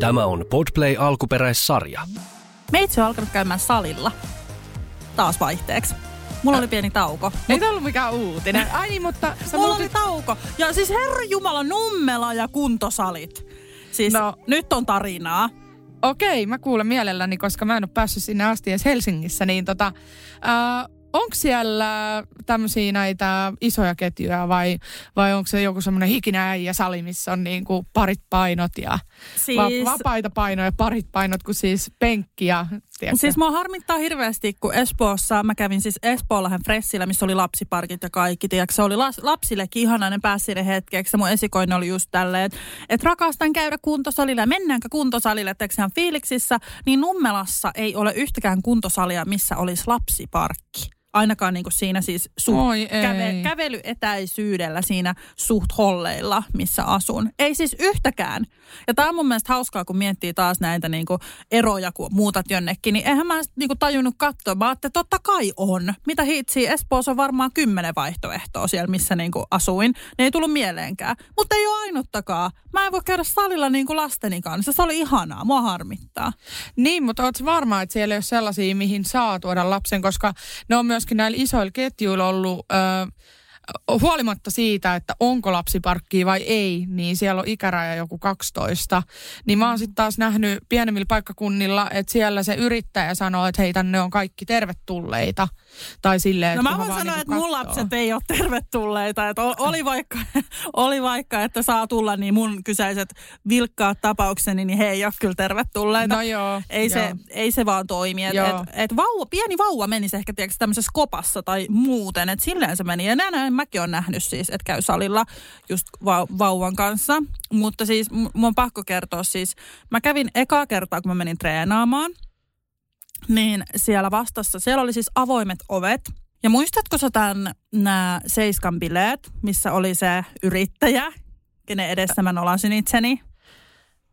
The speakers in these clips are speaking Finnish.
Tämä on Podplay alkuperäissarja. Meitsi on alkanut käymään salilla. Taas vaihteeksi. Mulla oli pieni tauko. Ei tämä ollut mikään uutinen. Ai niin, mutta... Mulla muutit- oli tauko. Ja siis Herra Jumala, Nummela ja kuntosalit. Siis no. No. nyt on tarinaa. Okei, mä kuulen mielelläni, koska mä en ole päässyt sinne asti edes Helsingissä, niin tota, äh, onko siellä tämmöisiä näitä isoja ketjuja vai, vai onko se joku semmoinen hikinäijä sali, missä on niinku parit painot ja Siis, va- vapaita painoja, parit painot, kun siis penkki ja tiedätkö? siis mua harmittaa hirveästi, kun Espoossa, mä kävin siis Espoollahan Fressillä, missä oli lapsiparkit ja kaikki. Tiedätkö, se oli las, lapsillekin ihana, ne pääsi sinne hetkeksi. Mun esikoinen oli just tälleen, että et rakastan käydä kuntosalilla ja mennäänkö kuntosalille, ihan fiiliksissä. Niin Nummelassa ei ole yhtäkään kuntosalia, missä olisi lapsiparkki. Ainakaan niin kuin siinä siis suht Oi käve, kävelyetäisyydellä siinä suht holleilla, missä asun. Ei siis yhtäkään. Ja tämä on mun mielestä hauskaa, kun miettii taas näitä niinku eroja, kun muutat jonnekin, niin eihän mä niinku tajunnut katsoa. Mä ajattelin, että totta kai on. Mitä hitsiä, Espoossa on varmaan kymmenen vaihtoehtoa siellä, missä niinku asuin. Ne ei tullut mieleenkään. Mutta ei ole ainuttakaan. Mä en voi käydä salilla niinku lasteni kanssa. Se oli ihanaa. Mua harmittaa. Niin, mutta ootko varma, että siellä ei ole sellaisia, mihin saa tuoda lapsen, koska ne on myöskin näillä isoilla ketjuilla ollut, ö, huolimatta siitä, että onko lapsiparkkia vai ei, niin siellä on ikäraja joku 12. Niin mä oon sitten taas nähnyt pienemmillä paikkakunnilla, että siellä se yrittäjä sanoo, että hei, tänne on kaikki tervetulleita. Tai silleen, No mä voin sanoa, niinku että mun lapset ei ole tervetulleita. Että ol- oli, vaikka, oli vaikka, että saa tulla, niin mun kyseiset vilkkaat tapaukseni, niin he ei ole kyllä tervetulleita. No joo. Ei se, joo. ei se vaan toimi. Et, et, et vauva, pieni vauva menisi ehkä tiedätkö, tämmöisessä kopassa tai muuten. Että silleen se meni. Ja näin mäkin olen nähnyt siis, että käy salilla just va- vauvan kanssa. Mutta siis mun on pakko kertoa siis. Mä kävin ekaa kertaa, kun mä menin treenaamaan. Niin siellä vastassa, siellä oli siis avoimet ovet. Ja muistatko sä tämän nämä Seiskan bileet, missä oli se yrittäjä, kenen edessä mä nolasin itseni?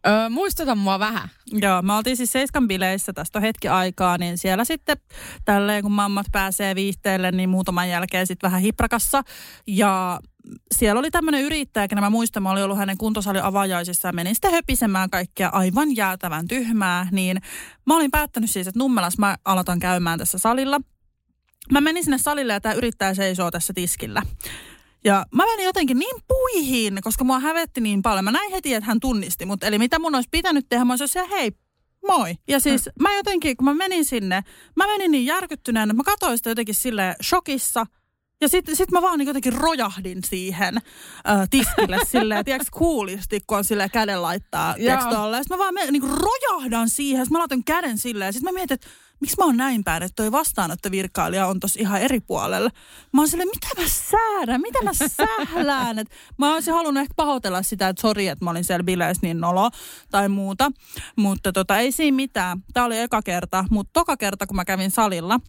Öö, muistuta mua vähän. Joo, me oltiin siis Seiskan bileissä, tästä on hetki aikaa, niin siellä sitten tälleen kun mammat pääsee viihteelle, niin muutaman jälkeen sitten vähän hiprakassa. Ja siellä oli tämmöinen yrittäjä, kenen mä muistan, mä olin ollut hänen kuntosalin avajaisissa ja menin sitten höpisemään kaikkia aivan jäätävän tyhmää. Niin mä olin päättänyt siis, että Nummelas mä aloitan käymään tässä salilla. Mä menin sinne salille ja tämä yrittäjä seisoo tässä tiskillä. Ja mä menin jotenkin niin puihin, koska mua hävetti niin paljon. Mä näin heti, että hän tunnisti mut. Eli mitä mun olisi pitänyt tehdä, mä olisin siellä, hei, moi. Ja siis mä jotenkin, kun mä menin sinne, mä menin niin järkyttyneenä, mä katsoin sitä jotenkin sille shokissa. Ja sitten sit mä vaan niin jotenkin rojahdin siihen äh, tiskille silleen, tiedätkö, kuulisti, kun on silleen käden laittaa, tiedätkö, tolleen. Sitten mä vaan niin rojahdan siihen, sitten mä laitan käden silleen. Sitten mä mietin, että miksi mä oon näin päin, että toi vastaanottovirkailija on tossa ihan eri puolella. Mä oon silleen, mitä mä säädän, mitä mä sählään. Et mä olisin halunnut ehkä pahoitella sitä, että sori, että mä olin siellä bileissä niin nolo tai muuta. Mutta tota, ei siinä mitään. Tää oli eka kerta, mutta toka kerta, kun mä kävin salilla,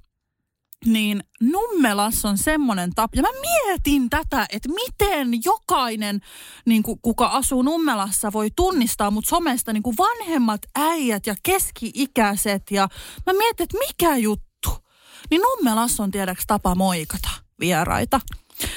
niin Nummelas on semmoinen tapa. Ja mä mietin tätä, että miten jokainen, niin kuin, kuka asuu Nummelassa, voi tunnistaa mut somesta niin kuin vanhemmat äijät ja keski-ikäiset. Ja mä mietin, että mikä juttu. Niin Nummelas on tiedäks tapa moikata vieraita.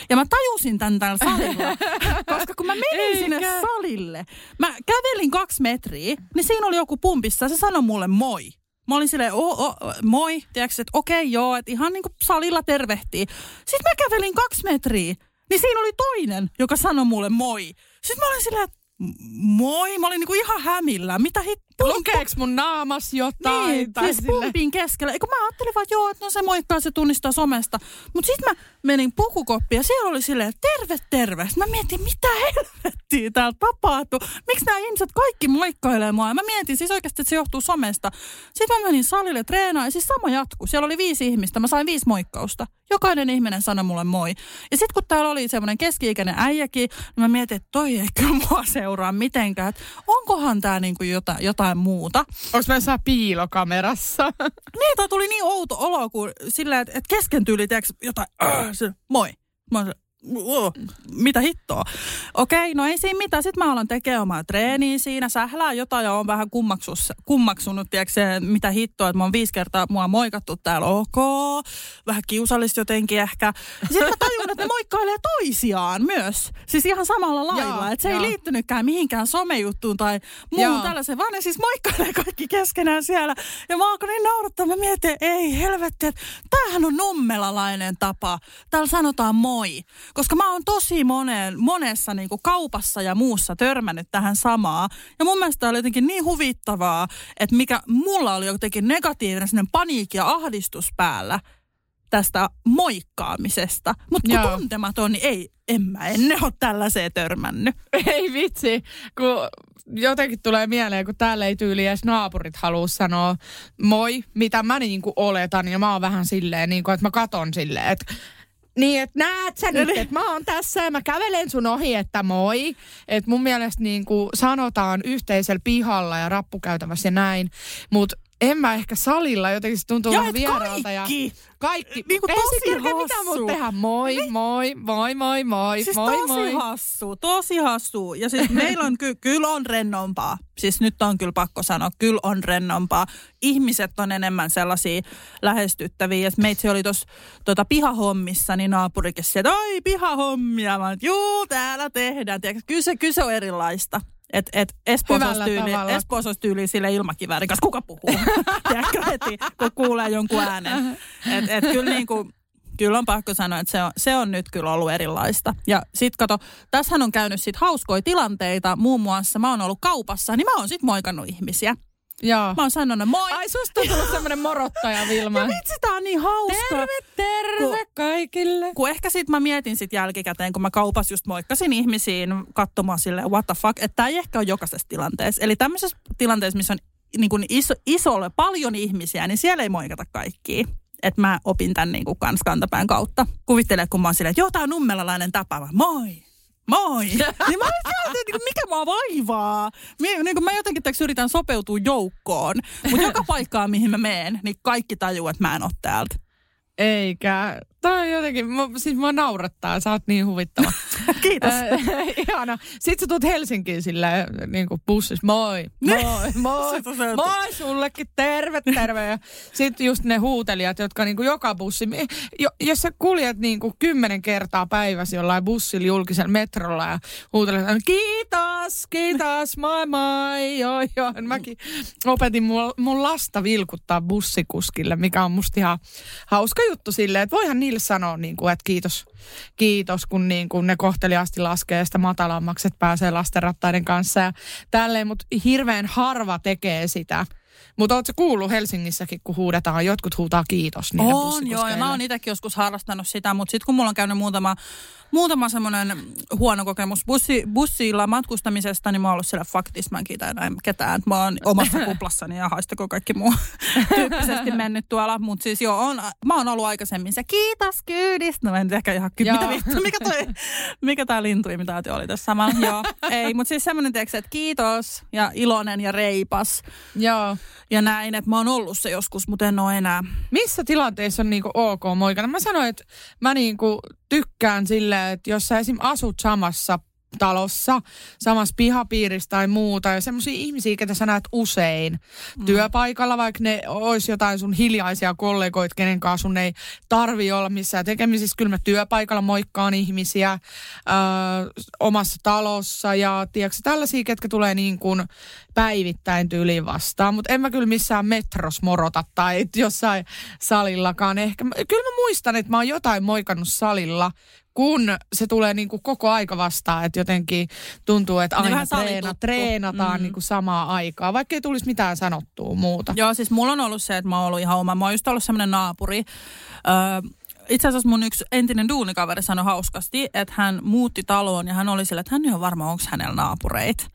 Ja mä tajusin tämän täällä salilla, koska kun mä menin sinne Eikä. salille, mä kävelin kaksi metriä, niin siinä oli joku pumpissa ja se sanoi mulle moi. Mä olin silleen, o, o, moi, tiedätkö, että okei, joo, että ihan niin kuin salilla tervehtii. Sitten mä kävelin kaksi metriä, niin siinä oli toinen, joka sanoi mulle moi. Sitten mä olin silleen, että "M- moi, mä olin niin kuin ihan hämillä. Mitä hit... Lukeeks mun naamas jotain? Niin, tai siis sille- pumpin keskellä. Eikö mä ajattelin vaan, että joo, että no se moikkaa, se tunnistaa somesta. Mutta sitten mä menin pukukoppiin ja siellä oli silleen, terve, terve. Sitten mä mietin, mitä helvettiä täällä tapahtuu. Miksi nämä ihmiset kaikki moikkailee mua? Ja mä mietin siis oikeasti, että se johtuu somesta. Sitten mä menin salille treenaan ja siis sama jatkuu. Siellä oli viisi ihmistä, mä sain viisi moikkausta. Jokainen ihminen sanoi mulle moi. Ja sitten kun täällä oli semmoinen keski-ikäinen äijäkin, niin mä mietin, että toi ei kyllä mua seuraa mitenkään. Että onkohan tää niinku jotain, jotain muuta. Onks mä jossain piilokamerassa? Niin, tuli niin outo olo, kun silleen, että, että kesken tyyli, jotain, äh, se, moi. Mä oon se, uh, mitä hittoa. Okei, no ei siinä mitään. Sitten mä alan tekemään omaa treeniä siinä. Sählää jotain ja on vähän kummaksus, kummaksunut, tiedätkö, mitä hittoa. Että mä oon viisi kertaa mua moikattu täällä. Ok, vähän kiusallista jotenkin ehkä. Sitten mä tajun, että ne moikkailee toisiaan myös. Siis ihan samalla lailla. Että se joo. ei liittynytkään mihinkään somejuttuun tai muuhun tällaiseen, vaan ne siis moikkailee kaikki keskenään siellä. Ja mä alkoin niin naurattaa. Mä mietin, ei helvetti, että tämähän on nummelalainen tapa. Täällä sanotaan moi. Koska mä oon tosi moneen, monessa niin kuin kaupassa ja muussa törmännyt tähän samaa. Ja mun mielestä oli jotenkin niin huvittavaa, että mikä mulla oli jotenkin negatiivinen paniikki ja ahdistus päällä tästä moikkaamisesta. Mutta kun Joo. tuntematon, niin ei, en mä ennen ole tällaiseen törmännyt. Ei vitsi, kun jotenkin tulee mieleen, kun täällä ei tyyli edes naapurit halua sanoa moi, mitä mä niin kuin oletan. Ja mä oon vähän silleen, niin kuin, että mä katon silleen, että niin, että näet sä nyt, että mä oon tässä ja mä kävelen sun ohi, että moi. Että mun mielestä niin kuin sanotaan yhteisellä pihalla ja rappukäytävässä ja näin. Mutta en mä ehkä salilla, jotenkin se tuntuu vähän vieraalta. Kaikki. Ja kaikki. Niin kuin tosi Ei hassu. mitä muuta tehdä. Moi, niin. moi, moi, moi, moi, siis moi, tosi moi. hassu, tosi hassu. Ja siis meillä on ky- kyllä on rennompaa. Siis nyt on kyllä pakko sanoa, kyllä on rennompaa. Ihmiset on enemmän sellaisia lähestyttäviä. Ja meitsi oli tuossa tota, pihahommissa, niin naapurikin sieltä, oi pihahommia. Mä juu, täällä tehdään. Tiedätkö, kyllä se, kyllä se on erilaista. Et, et Espoossa olisi tyyli, Espoossa olisi tyyli sille ilmakiväärin kanssa. Kuka puhuu? Tiedätkö heti, kun kuulee jonkun äänen. Et, et kyllä niin kuin, Kyllä on pakko sanoa, että se on, se on nyt kyllä ollut erilaista. Ja sit kato, tässähän on käynyt sit hauskoja tilanteita. Muun muassa mä oon ollut kaupassa, niin mä oon sit moikannut ihmisiä. Joo. Mä oon sanonut moi. Ai susta on tullut semmonen morottaja, Vilma. ja vitsi, tää on niin hauska. Terve, terve kun, kaikille. Kun ehkä sit mä mietin sit jälkikäteen, kun mä kaupas just moikkasin ihmisiin katsomaan sille what the fuck, että tää ei ehkä ole jokaisessa tilanteessa. Eli tämmöisessä tilanteessa, missä on niin kuin iso, isolle paljon ihmisiä, niin siellä ei moikata kaikkia. Että mä opin tän niin kuin kans kantapään kautta. Kuvittele, kun mä oon silleen, että joo, tää on nummelalainen tapa. Moi! Moi. niin mä olin niin mikä mua vaivaa. Mie, niin mä jotenkin täks yritän sopeutua joukkoon. Mutta joka paikkaa, mihin mä meen, niin kaikki tajuu, että mä en ole täältä. Eikä. On jotenkin, mä, siis mä naurattaa, sä oot niin huvittava. Kiitos. ihana. Sitten sä tulet Helsinkiin sillä niin kuin bussissa, moi, moi, moi, moi sullekin, terve, terve. Ja sitten just ne huutelijat, jotka niin kuin joka bussi, jo, jos sä kuljet niin kuin kymmenen kertaa päivässä jollain bussilla julkisella metrolla ja huutelet, kiitos, kiitos, moi moi, joo joo. Mäkin opetin mun, mun lasta vilkuttaa bussikuskille, mikä on musta ihan hauska juttu silleen, että voihan niille sanoa, niin kuin, että kiitos, kiitos, kun niin kuin ne kohteliaasti laskee sitä matalammaksi, että pääsee lastenrattaiden kanssa ja tälleen, mutta hirveän harva tekee sitä. Mutta ootko kuullut Helsingissäkin, kun huudetaan, jotkut huutaa kiitos niille On, joo, ja mä oon itsekin joskus harrastanut sitä, mutta sitten kun mulla on käynyt muutama muutama semmoinen huono kokemus bussi, bussilla matkustamisesta, niin mä oon ollut siellä faktis, mä en kiitä enää ketään. Mä oon omassa kuplassani ja haistako kaikki muu tyyppisesti mennyt tuolla. Mutta siis joo, on, mä oon ollut aikaisemmin se kiitos kyydistä. No en ehkä ihan ky- mitä vittu, mikä, toi, mikä tää lintuimitaatio oli tässä samalla. joo, ei, mutta siis semmoinen että kiitos ja iloinen ja reipas. Joo. Ja näin, että mä oon ollut se joskus, mutta en ole enää. Missä tilanteessa on niinku ok moikana? Mä sanoin, että mä niinku tykkään silleen, että jos sä esim. asut samassa talossa, samassa pihapiirissä tai muuta. Ja semmoisia ihmisiä, ketä sä näet usein mm. työpaikalla, vaikka ne olisi jotain sun hiljaisia kollegoita, kenen kanssa sun ei tarvi olla missään tekemisissä. Kyllä mä työpaikalla moikkaan ihmisiä ö, omassa talossa ja tiedätkö, tällaisia, ketkä tulee niin kuin päivittäin tyyliin vastaan. Mutta en mä kyllä missään metros morota tai jossain salillakaan. Ehkä, kyllä mä muistan, että mä oon jotain moikannut salilla, kun se tulee niin kuin koko aika vastaan, että jotenkin tuntuu, että aina treena, treenataan mm. niin kuin samaa aikaa, vaikka ei tulisi mitään sanottua muuta. Joo, siis mulla on ollut se, että mä oon ollut ihan oma. Mä oon just ollut semmoinen naapuri, öö, itse asiassa mun yksi entinen duunikaveri sanoi hauskasti, että hän muutti taloon ja hän oli sillä, että hän ei ole varma, onko hänellä naapureita.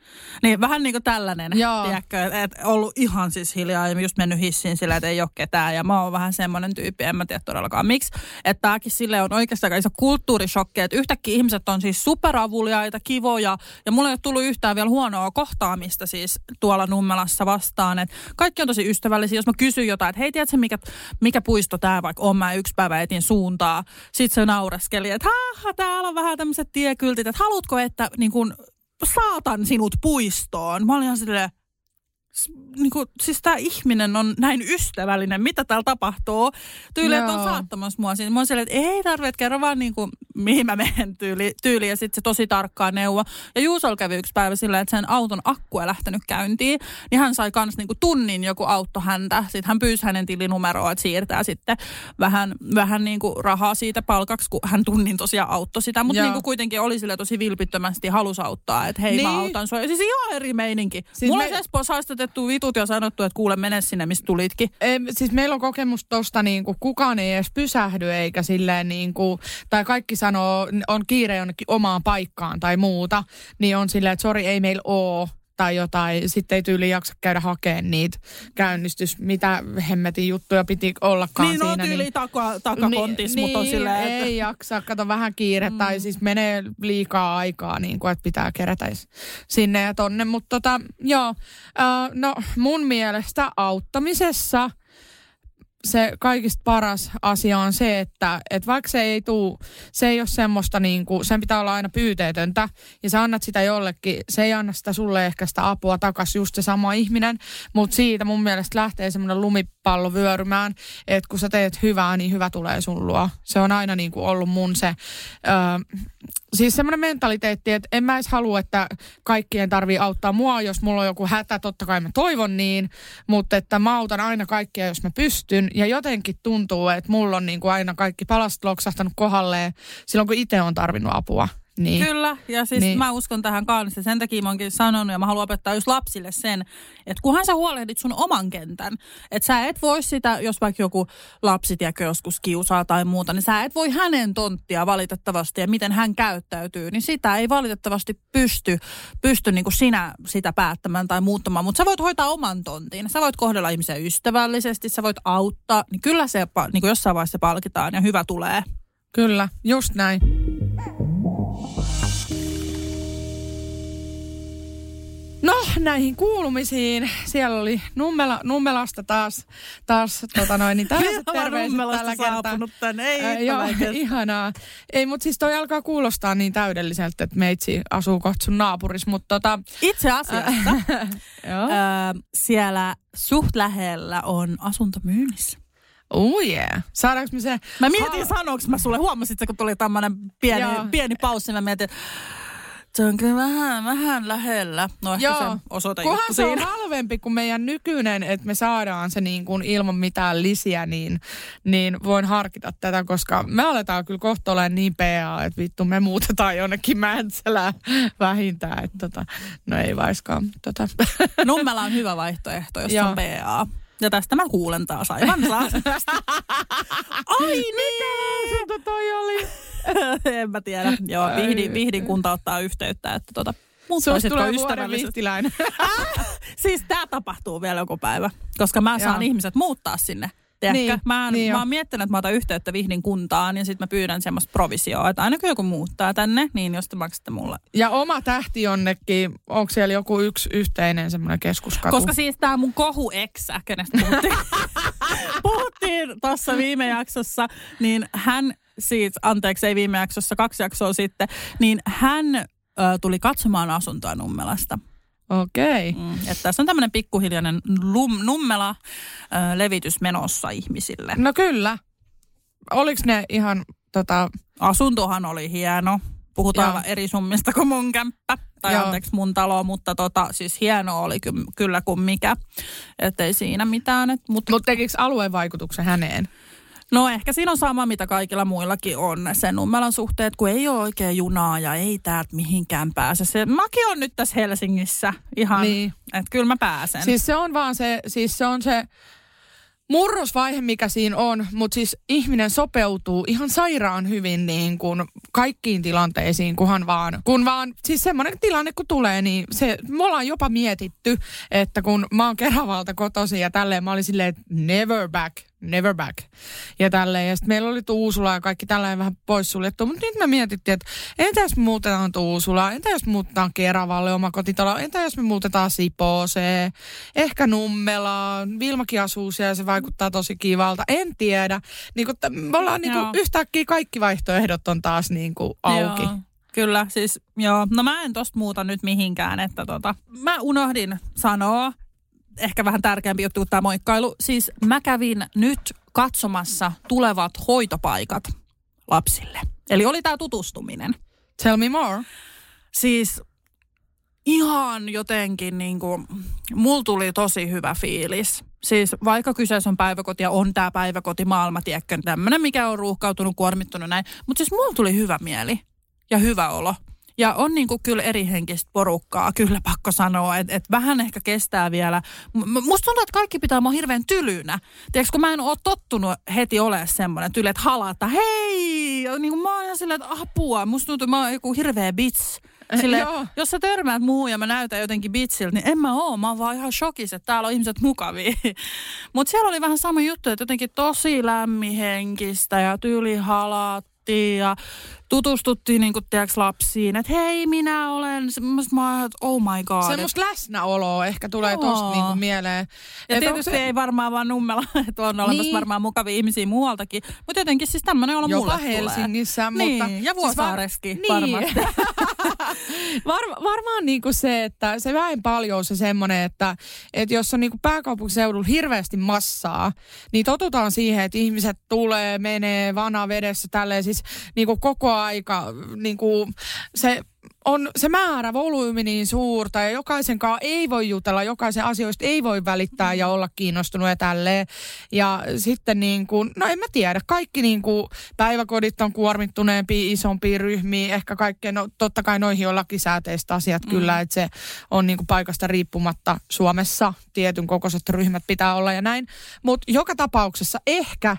Niin vähän niin kuin tällainen, tiedätkö, että ollut ihan siis hiljaa ja just mennyt hissiin sillä, että ei ole ketään. Ja mä oon vähän semmoinen tyyppi, en mä tiedä todellakaan miksi. Että tääkin sille on oikeastaan iso kulttuurishokki, että yhtäkkiä ihmiset on siis superavuliaita, kivoja ja mulla ei ole tullut yhtään vielä huonoa kohtaamista siis tuolla Nummelassa vastaan. Että kaikki on tosi ystävällisiä. Jos mä kysyn jotain, että hei, tiedätkö mikä, mikä puisto tämä vaikka on, mä yksi päivä etin suu suuntaan. Sitten se naureskeli, että ha, täällä on vähän tämmöiset tiekyltit, että haluatko, että niin kun, saatan sinut puistoon? Mä olin ihan silleen, niin kuin, siis tämä ihminen on näin ystävällinen, mitä täällä tapahtuu. Tyyli, että on saattamassa mua siinä. Mä oon silleen, että ei tarvitse, kerro vaan niin kuin, mihin mä menen tyyli, tyyli ja sitten se tosi tarkkaa neuvo. Ja Juusol kävi yksi päivä silleen, että sen auton akku ei lähtenyt käyntiin, niin hän sai kans niin kuin tunnin joku auto häntä. Sitten hän pyysi hänen tilinumeroa, että siirtää sitten vähän, vähän niin kuin rahaa siitä palkaksi, kun hän tunnin tosiaan auttoi sitä. Mutta niin kuin kuitenkin oli sille tosi vilpittömästi halus auttaa, että hei niin. mä autan sua. Ja siis ihan eri meininki. Siis Mulla me... Espoossa haastatettu vitut ja sanottu, että kuule mene sinne, mistä tulitkin. E, siis meillä on kokemus tosta, niin kuin kukaan ei edes pysähdy eikä silleen niin kuin, tai kaikki sanoo, on kiire jonnekin omaan paikkaan tai muuta, niin on silleen, että sori ei meillä oo tai jotain, sitten ei tyyli jaksa käydä hakemaan niitä käynnistys, mitä hemmetin juttuja piti ollakaan niin, siinä. No, tyyli niin taka, takakontis, niin, mutta on silleen, että... ei jaksa, kato vähän kiire, mm. tai siis menee liikaa aikaa, niin kuin, että pitää kerätä sinne ja tonne, mutta tota, joo, uh, no mun mielestä auttamisessa – se kaikista paras asia on se, että, että vaikka se ei tuu, se ei ole semmoista niin kuin, sen pitää olla aina pyyteetöntä ja sä annat sitä jollekin, se ei anna sitä sulle ehkä sitä apua takaisin just se sama ihminen, mutta siitä mun mielestä lähtee semmoinen lumipallo vyörymään, että kun sä teet hyvää, niin hyvä tulee sun luo. Se on aina niin kuin ollut mun se, öö, siis semmoinen mentaliteetti, että en mä edes halua, että kaikkien tarvii auttaa mua, jos mulla on joku hätä, totta kai mä toivon niin, mutta että mä autan aina kaikkia, jos mä pystyn. Ja jotenkin tuntuu, että mulla on niin kuin aina kaikki palastot loksahtanut kohdalleen silloin, kun itse on tarvinnut apua. Niin. Kyllä, ja siis niin. mä uskon tähän kanssa. Sen takia mä oonkin sanonut, ja mä haluan opettaa just lapsille sen, että kunhan sä huolehdit sun oman kentän, että sä et voi sitä, jos vaikka joku lapsi tiedätkö, joskus kiusaa tai muuta, niin sä et voi hänen tonttia valitettavasti ja miten hän käyttäytyy, niin sitä ei valitettavasti pysty, pysty niin kuin sinä sitä päättämään tai muuttamaan, mutta sä voit hoitaa oman tontin. Sä voit kohdella ihmisiä ystävällisesti, sä voit auttaa, niin kyllä se niin kuin jossain vaiheessa palkitaan ja hyvä tulee. Kyllä, just näin. Näihin kuulumisiin. Siellä oli Nummela, Nummelasta taas, taas tota noin, niin tällaiset terveiset tällä kertaa. Tänne. Ei, äh, joo, ihanaa. Ei, mutta siis toi alkaa kuulostaa niin täydelliseltä, että meitsi asuu kohta sun naapurissa, mutta tota... Itse asiassa äh, siellä suht lähellä on asunto myynnissä. Oh yeah. Saadaanko me se... Mä mietin, ha- sanoinko mä sulle, huomasit kun tuli tämmönen pieni, pieni paussi, mä mietin, se on kyllä vähän, vähän lähellä. No ehkä Joo. se osoite Kunhan se siinä. on halvempi kuin meidän nykyinen, että me saadaan se niin kuin ilman mitään lisiä, niin, niin voin harkita tätä, koska me aletaan kyllä kohta olemaan niin PA, että vittu me muutetaan jonnekin Mäntsälään vähintään. Että tota, no ei vaiskaan. Tota. Nummela on hyvä vaihtoehto, jos Joo. on PA. Ja tästä mä kuulen taas aivan Ai niin! Mikä toi oli? en mä tiedä. Joo, Vihdin, Vihdin kunta ottaa yhteyttä, että tota, muuttaisitko ystävällisesti. siis tämä tapahtuu vielä joku päivä, koska mä saan Joo. ihmiset muuttaa sinne. Niin, mä, oon, niin mä oon miettinyt, että mä otan yhteyttä Vihdin kuntaan ja sitten mä pyydän semmoista provisioa, että aina kun joku muuttaa tänne, niin jos te maksatte mulle. Ja oma tähti jonnekin, onko siellä joku yksi yhteinen semmoinen keskuskatu? Koska siis tämä mun kohu eksä, kenestä puhuttiin, puhuttiin tuossa viime jaksossa, niin hän siis, anteeksi ei viime jaksossa, kaksi jaksoa sitten, niin hän ö, tuli katsomaan asuntoa Nummelasta. Okei. Okay. Mm, että tässä on tämmöinen pikkuhiljainen lum, Nummela ö, levitys menossa ihmisille. No kyllä. Oliko ne ihan tota... Asuntohan oli hieno. Puhutaan Joo. eri summista kuin mun kämppä. Tai Joo. anteeksi mun talo, mutta tota, siis hieno oli ky- kyllä kuin mikä. Että ei siinä mitään. Mutta Mut tekikö aluevaikutuksen häneen? No ehkä siinä on sama, mitä kaikilla muillakin on. Sen Nummelan suhteet, kun ei ole oikein junaa ja ei täältä mihinkään pääse. Se, mäkin on nyt tässä Helsingissä ihan, niin. että kyllä mä pääsen. Siis se on vaan se, siis se on se murrosvaihe, mikä siinä on, mutta siis ihminen sopeutuu ihan sairaan hyvin niin kuin kaikkiin tilanteisiin, kunhan vaan, kun vaan, siis semmoinen tilanne kun tulee, niin se, me ollaan jopa mietitty, että kun mä oon Keravalta kotoisin ja tälleen, mä olin silleen, never back never back. Ja tälleen. Ja sitten meillä oli Tuusula ja kaikki tällainen vähän poissuljettu. Mutta nyt me mietittiin, että entä jos muutetaan Tuusula, entä jos muutetaan Keravalle oma kotitalo, entä jos me muutetaan Sipooseen, ehkä Nummelaan, Vilmakin asuu siellä ja se vaikuttaa tosi kivalta. En tiedä. Niin kun, me ollaan niin kuin, yhtäkkiä kaikki vaihtoehdot on taas niin kuin, auki. Joo. Kyllä, siis joo. No mä en tosta muuta nyt mihinkään, että tota, mä unohdin sanoa, ehkä vähän tärkeämpi juttu kuin tämä moikkailu. Siis mä kävin nyt katsomassa tulevat hoitopaikat lapsille. Eli oli tämä tutustuminen. Tell me more. Siis ihan jotenkin niin kuin, mulla tuli tosi hyvä fiilis. Siis vaikka kyseessä on päiväkoti ja on tämä päiväkotimaailma, tiedätkö, tämmöinen, mikä on ruuhkautunut, kuormittunut näin. Mutta siis mulla tuli hyvä mieli ja hyvä olo. Ja on niin kuin kyllä eri henkistä porukkaa, kyllä pakko sanoa, että et vähän ehkä kestää vielä. M- musta tuntuu, että kaikki pitää mua hirveän tylynä. Tiedätkö, kun mä en ole tottunut heti olemaan semmoinen tyly, että halata, hei! Ja niin kuin mä oon ihan silleen, että apua. Musta tuntuu, että mä oon joku hirveä bits. Sille, jos sä törmäät muuhun ja mä näytän jotenkin bitsiltä, niin en mä oo. Mä oon vaan ihan shokissa, että täällä on ihmiset mukavia. Mutta siellä oli vähän sama juttu, että jotenkin tosi lämmihenkistä ja tyyli halat ja tutustuttiin niin kuin, tiedätkö, lapsiin, että hei, minä olen, semmoista mä että oh my god. Semmoista läsnäoloa ehkä tulee tosta niin kuin mieleen. Ja et tietysti se... ei varmaan vaan nummella, että on olemassa niin. varmaan mukavia ihmisiä muualtakin, mutta jotenkin siis tämmöinen olo Jopa mulle Helsingissä, tulee. mutta... Niin, ja Vuosaareskin siis var... varmasti. Var, varmaan niin kuin se, että se väin paljon se semmoinen, että, että jos on niin kuin pääkaupunkiseudulla hirveästi massaa, niin totutaan siihen, että ihmiset tulee, menee vana vedessä tälleen siis niin kuin koko aika niin kuin se on se määrä, volyymi niin suurta ja jokaisen kanssa ei voi jutella, jokaisen asioista ei voi välittää ja olla kiinnostunut ja tälleen. Ja sitten niin kuin, no en mä tiedä, kaikki niin kuin päiväkodit on kuormittuneempi, isompi ryhmiä, ehkä kaikkea, no totta kai noihin on lakisääteiset asiat mm. kyllä, että se on niin kuin paikasta riippumatta Suomessa tietyn kokoiset ryhmät pitää olla ja näin. Mutta joka tapauksessa ehkä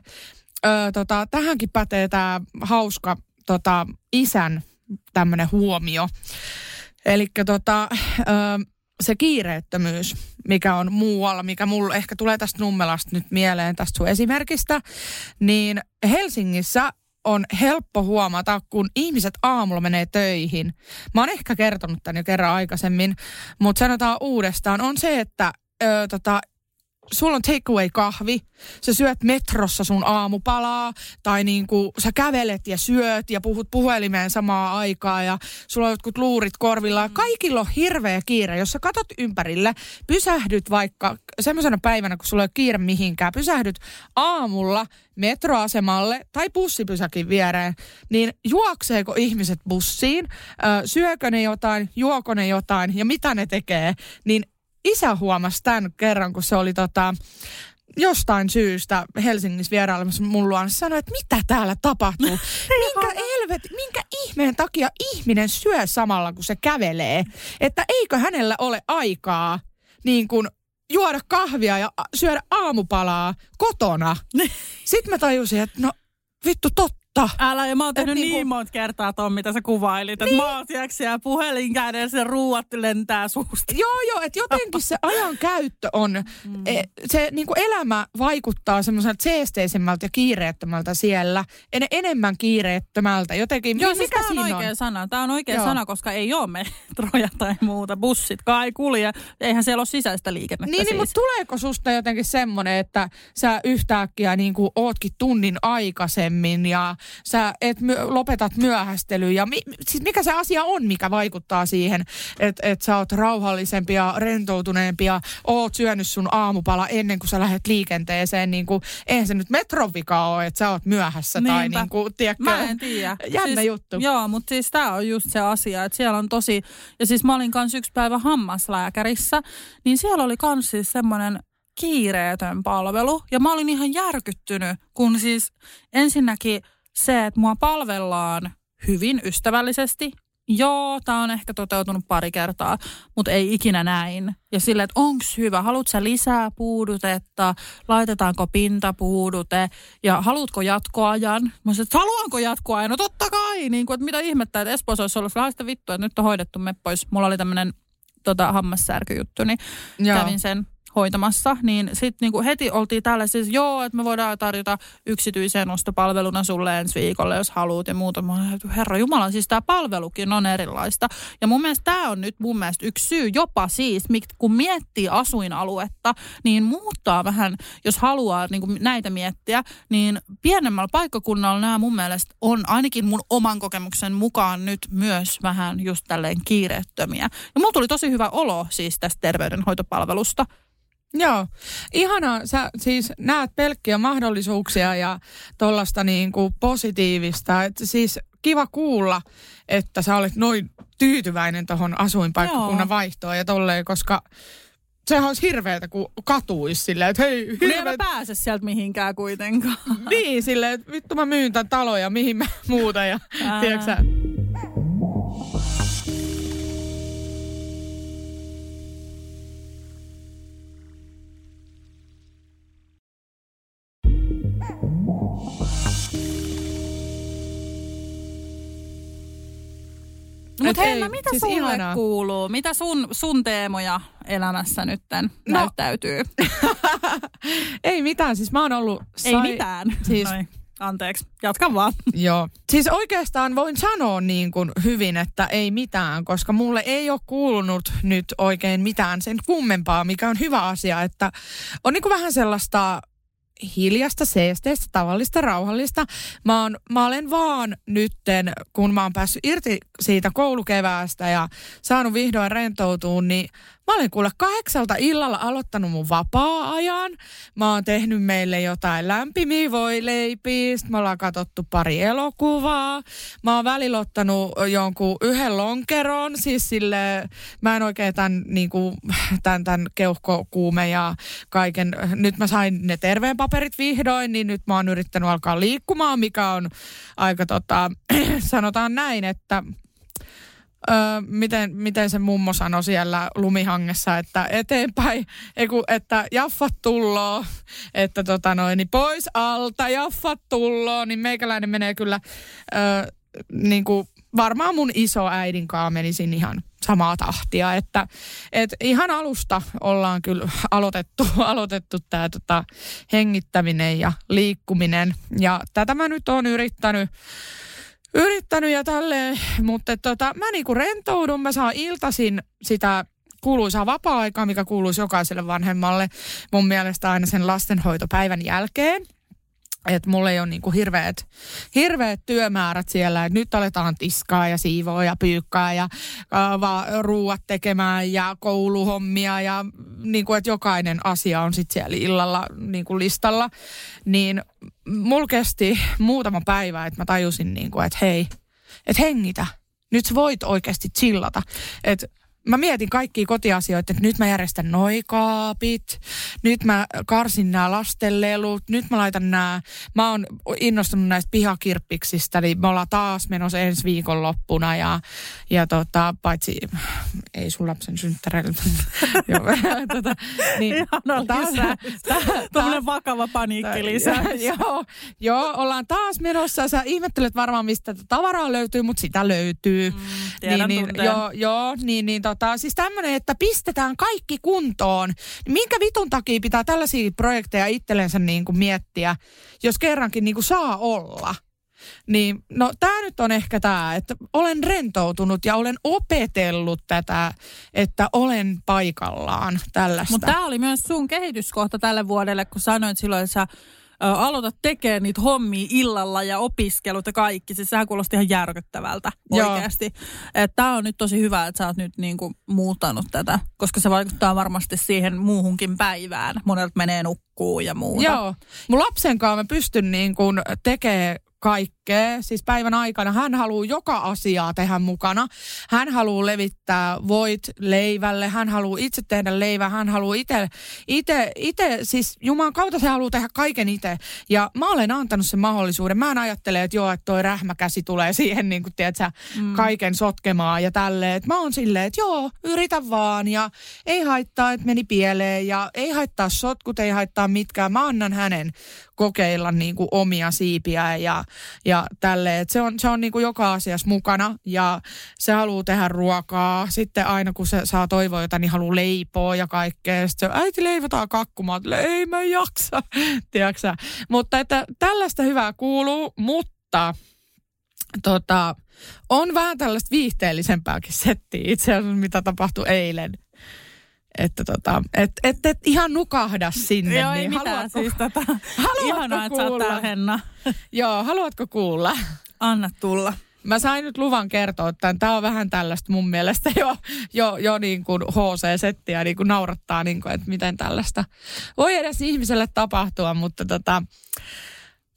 ö, tota, tähänkin pätee tämä hauska tota, isän tämmöinen huomio. Eli tota, se kiireettömyys, mikä on muualla, mikä mulla ehkä tulee tästä Nummelasta nyt mieleen tästä sun esimerkistä, niin Helsingissä on helppo huomata, kun ihmiset aamulla menee töihin. Mä oon ehkä kertonut tämän jo kerran aikaisemmin, mutta sanotaan uudestaan, on se, että ö, tota, sulla on takeaway kahvi, sä syöt metrossa sun aamupalaa, tai niin kuin sä kävelet ja syöt ja puhut puhelimeen samaa aikaa ja sulla on jotkut luurit korvilla. Mm. Kaikilla on hirveä kiire. Jos sä katot ympärille, pysähdyt vaikka semmoisena päivänä, kun sulla ei ole kiire mihinkään, pysähdyt aamulla metroasemalle tai bussipysäkin viereen, niin juokseeko ihmiset bussiin, syökö ne jotain, juoko ne jotain ja mitä ne tekee, niin isä huomasi tämän kerran, kun se oli tota, jostain syystä Helsingissä vierailemassa mun luonsa sanoi, että mitä täällä tapahtuu. minkä, elvet, minkä ihmeen takia ihminen syö samalla, kun se kävelee? Että eikö hänellä ole aikaa niin kuin juoda kahvia ja syödä aamupalaa kotona. Sitten mä tajusin, että no vittu totta totta. Älä, ja mä oon tehnyt niin, niin monta kertaa ton, mitä sä kuvailit. Niin. Että mä oon siellä puhelin kädessä ja ruuat lentää suusta. Joo, joo, että jotenkin se ajan käyttö on, mm. e, se niin kuin elämä vaikuttaa semmoiselta seesteisemmältä ja kiireettömältä siellä. En, enemmän kiireettömältä. Jotenkin, joo, siis tämä on oikea on? sana. Tämä on oikea joo. sana, koska ei ole metroja tai muuta. Bussit kai kulje. Eihän siellä ole sisäistä liikennettä Niin, niin siis. niin mutta tuleeko susta jotenkin semmoinen, että sä yhtäkkiä niin kuin ootkin tunnin aikaisemmin ja sä et my, lopetat myöhästelyä ja mi, siis mikä se asia on, mikä vaikuttaa siihen, että et sä oot rauhallisempi ja rentoutuneempi ja oot syönyt sun aamupala ennen kuin sä lähdet liikenteeseen. Niin kuin, eihän se nyt metron vika ole, että sä oot myöhässä Niinpä. tai niin kuin, tiedätkö, Mä en tiedä. Jännä siis, juttu. Joo, mutta siis tää on just se asia, että siellä on tosi, ja siis mä olin kanssa yksi päivä hammaslääkärissä, niin siellä oli kans siis semmoinen kiireetön palvelu. Ja mä olin ihan järkyttynyt, kun siis ensinnäkin se, että mua palvellaan hyvin ystävällisesti. Joo, tämä on ehkä toteutunut pari kertaa, mutta ei ikinä näin. Ja sille, että onks hyvä, haluatko lisää puudutetta, laitetaanko pintapuudute ja haluatko jatkoajan? Mä sanoin, että haluanko jatkoajan? No totta kai, niin kuin, että mitä ihmettä, että Espoossa olisi ollut sitä vittua, että nyt on hoidettu me pois. Mulla oli tämmöinen tota, hammassärkyjuttu, niin Joo. kävin sen hoitamassa, niin sitten niinku heti oltiin täällä siis, joo, että me voidaan tarjota yksityiseen ostopalveluna sulle ensi viikolle, jos haluat ja muuta. Mä olen, herra Jumala, siis tämä palvelukin on erilaista. Ja mun mielestä tämä on nyt mun mielestä yksi syy jopa siis, kun miettii asuinaluetta, niin muuttaa vähän, jos haluaa niin kuin näitä miettiä, niin pienemmällä paikkakunnalla nämä mun mielestä on ainakin mun oman kokemuksen mukaan nyt myös vähän just tälleen kiireettömiä. Ja mulla tuli tosi hyvä olo siis tästä terveydenhoitopalvelusta. Joo, ihanaa. Sä siis näet pelkkiä mahdollisuuksia ja tuollaista niin kuin positiivista. Et siis kiva kuulla, että sä olet noin tyytyväinen tuohon asuinpaikkakunnan Joo. vaihtoon ja tolleen, koska sehän olisi hirveätä, kun katuisi silleen, että hei, hirveet... Niin pääse sieltä mihinkään kuitenkaan. niin, silleen, että vittu mä myyn tämän talon ja mihin mä muuta ja tiedätkö Mutta Henna, mitä siis sulle ihanaa. kuuluu? Mitä sun, sun teemoja elämässä nytten no. näyttäytyy? ei mitään, siis mä oon ollut... Sai... Ei mitään. Siis... Anteeksi, jatka vaan. Joo. Siis oikeastaan voin sanoa niin kuin hyvin, että ei mitään, koska mulle ei ole kuulunut nyt oikein mitään sen kummempaa, mikä on hyvä asia, että on niin kuin vähän sellaista hiljasta, seesteistä, tavallista, rauhallista. Mä, oon, mä olen vaan nytten, kun mä oon päässyt irti siitä koulukeväästä ja saanut vihdoin rentoutua, niin Mä olen kuule kahdeksalta illalla aloittanut mun vapaa-ajan. Mä oon tehnyt meille jotain lämpimiä voileipiä. me ollaan katsottu pari elokuvaa. Mä oon välillä ottanut jonkun yhden lonkeron. Siis sille, mä en oikein tämän, niin kuin, tämän, tämän keuhkokuume ja kaiken. Nyt mä sain ne terveen paperit vihdoin, niin nyt mä oon yrittänyt alkaa liikkumaan, mikä on aika tota, sanotaan näin, että Öö, miten, miten se mummo sanoi siellä lumihangessa, että eteenpäin, eiku, että jaffat tulloo, että tota noin, niin pois alta, jaffat tulloo, niin meikäläinen menee kyllä öö, niin kuin varmaan mun iso äidinkaan menisin ihan samaa tahtia, että et ihan alusta ollaan kyllä aloitettu, aloitettu tämä tota, hengittäminen ja liikkuminen. Ja tätä mä nyt oon yrittänyt yrittänyt ja tälleen, mutta tota, mä niinku rentoudun, mä saan iltasin sitä kuuluisaa vapaa-aikaa, mikä kuuluisi jokaiselle vanhemmalle mun mielestä aina sen lastenhoitopäivän jälkeen että mulla ei ole niinku hirveät, hirveät työmäärät siellä, että nyt aletaan tiskaa ja siivoa ja pyykkää ja ruuat tekemään ja kouluhommia ja niinku, että jokainen asia on sitten siellä illalla niinku listalla. Niin mulla kesti muutama päivä, että mä tajusin niinku, että hei, että hengitä. Nyt sä voit oikeasti chillata. Että mä mietin kaikkia kotiasioita, että nyt mä järjestän noikaapit, nyt mä karsin nämä lastenlelut, nyt mä laitan nämä, mä oon innostunut näistä pihakirppiksistä, niin me ollaan taas menossa ensi viikon loppuna ja, ja tota, paitsi ei sun lapsen synttäreillä. tota, niin, Ihan taas, ta, vakava paniikki lisää. joo, joo, ollaan taas menossa. Sä ihmettelet varmaan, mistä tavaraa löytyy, mutta sitä löytyy. Mm, niin, niin, joo, joo, niin, niin to, tota, siis tämmöinen, että pistetään kaikki kuntoon. Minkä vitun takia pitää tällaisia projekteja itsellensä niin kuin miettiä, jos kerrankin niin kuin saa olla? Niin, no tämä nyt on ehkä tämä, että olen rentoutunut ja olen opetellut tätä, että olen paikallaan tällaista. Mutta tämä oli myös sun kehityskohta tälle vuodelle, kun sanoit silloin, että sä aloita tekemään niitä hommia illalla ja opiskelut ja kaikki. Siis sehän kuulosti ihan järkyttävältä oikeasti. Tämä on nyt tosi hyvä, että sä oot nyt niinku muuttanut tätä, koska se vaikuttaa varmasti siihen muuhunkin päivään. Monelta menee nukkuu ja muuta. Joo. Mun lapsen kanssa mä pystyn niin tekemään kaikkea. Siis päivän aikana hän haluaa joka asiaa tehdä mukana. Hän haluaa levittää voit leivälle, hän haluaa itse tehdä leivää, hän haluaa itse, itse, itse siis Jumalan kautta se haluaa tehdä kaiken itse. Ja mä olen antanut sen mahdollisuuden. Mä en ajattele, että joo, että toi rähmäkäsi tulee siihen niin kuin, tiedätkö, mm. kaiken sotkemaan ja tälleen. Mä oon silleen, että joo, yritä vaan ja ei haittaa, että meni pieleen ja ei haittaa sotkut, ei haittaa mitkään. Mä annan hänen kokeilla niin kuin omia siipiä ja, ja ja tälleen. Et se on, se on niin kuin joka asiassa mukana ja se haluaa tehdä ruokaa. Sitten aina kun se saa toivoa jotain, niin haluaa leipoa ja kaikkea. Sitten se, äiti leivotaan kakkumaa. Ei mä jaksa, tiedätkö Mutta että tällaista hyvää kuuluu, mutta tota, on vähän tällaista viihteellisempääkin settiä itse asiassa, mitä tapahtui eilen. Että tota, et, et, et ihan nukahda sinne. Joo, ei niin mitään haluatko, siis tota, haluatko ihanaa, että kuulla? täällä Henna. Joo, haluatko kuulla? Anna tulla. Mä sain nyt luvan kertoa, että tämä on vähän tällaista mun mielestä jo, jo, jo niin kuin HC-settiä niin kuin naurattaa, niin kuin, että miten tällaista voi edes ihmiselle tapahtua, mutta tota,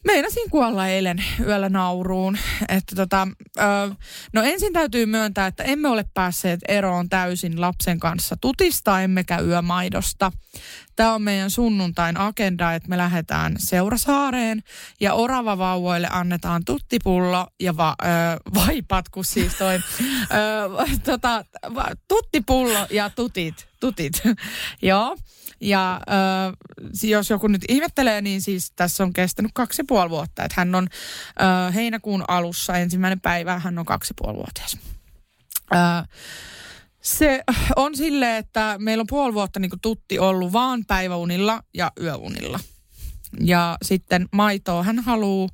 meinasin kuolla eilen yöllä nauruun. Että tota, ö, no ensin täytyy myöntää, että emme ole päässeet eroon täysin lapsen kanssa tutista, emmekä yömaidosta. Tämä on meidän sunnuntain agenda, että me lähdetään Seurasaareen ja oravavauvoille annetaan tuttipullo ja va, ö, vaipat, kun siis toi ö, tota, va, tuttipullo ja tutit. tutit. Joo. Ja äh, jos joku nyt ihmettelee, niin siis tässä on kestänyt kaksi ja puoli vuotta. Että hän on äh, heinäkuun alussa, ensimmäinen päivä, hän on kaksi ja puoli vuotias. Äh, se on silleen, että meillä on puoli vuotta niin tutti ollut vaan päiväunilla ja yöunilla. Ja sitten maitoa hän haluaa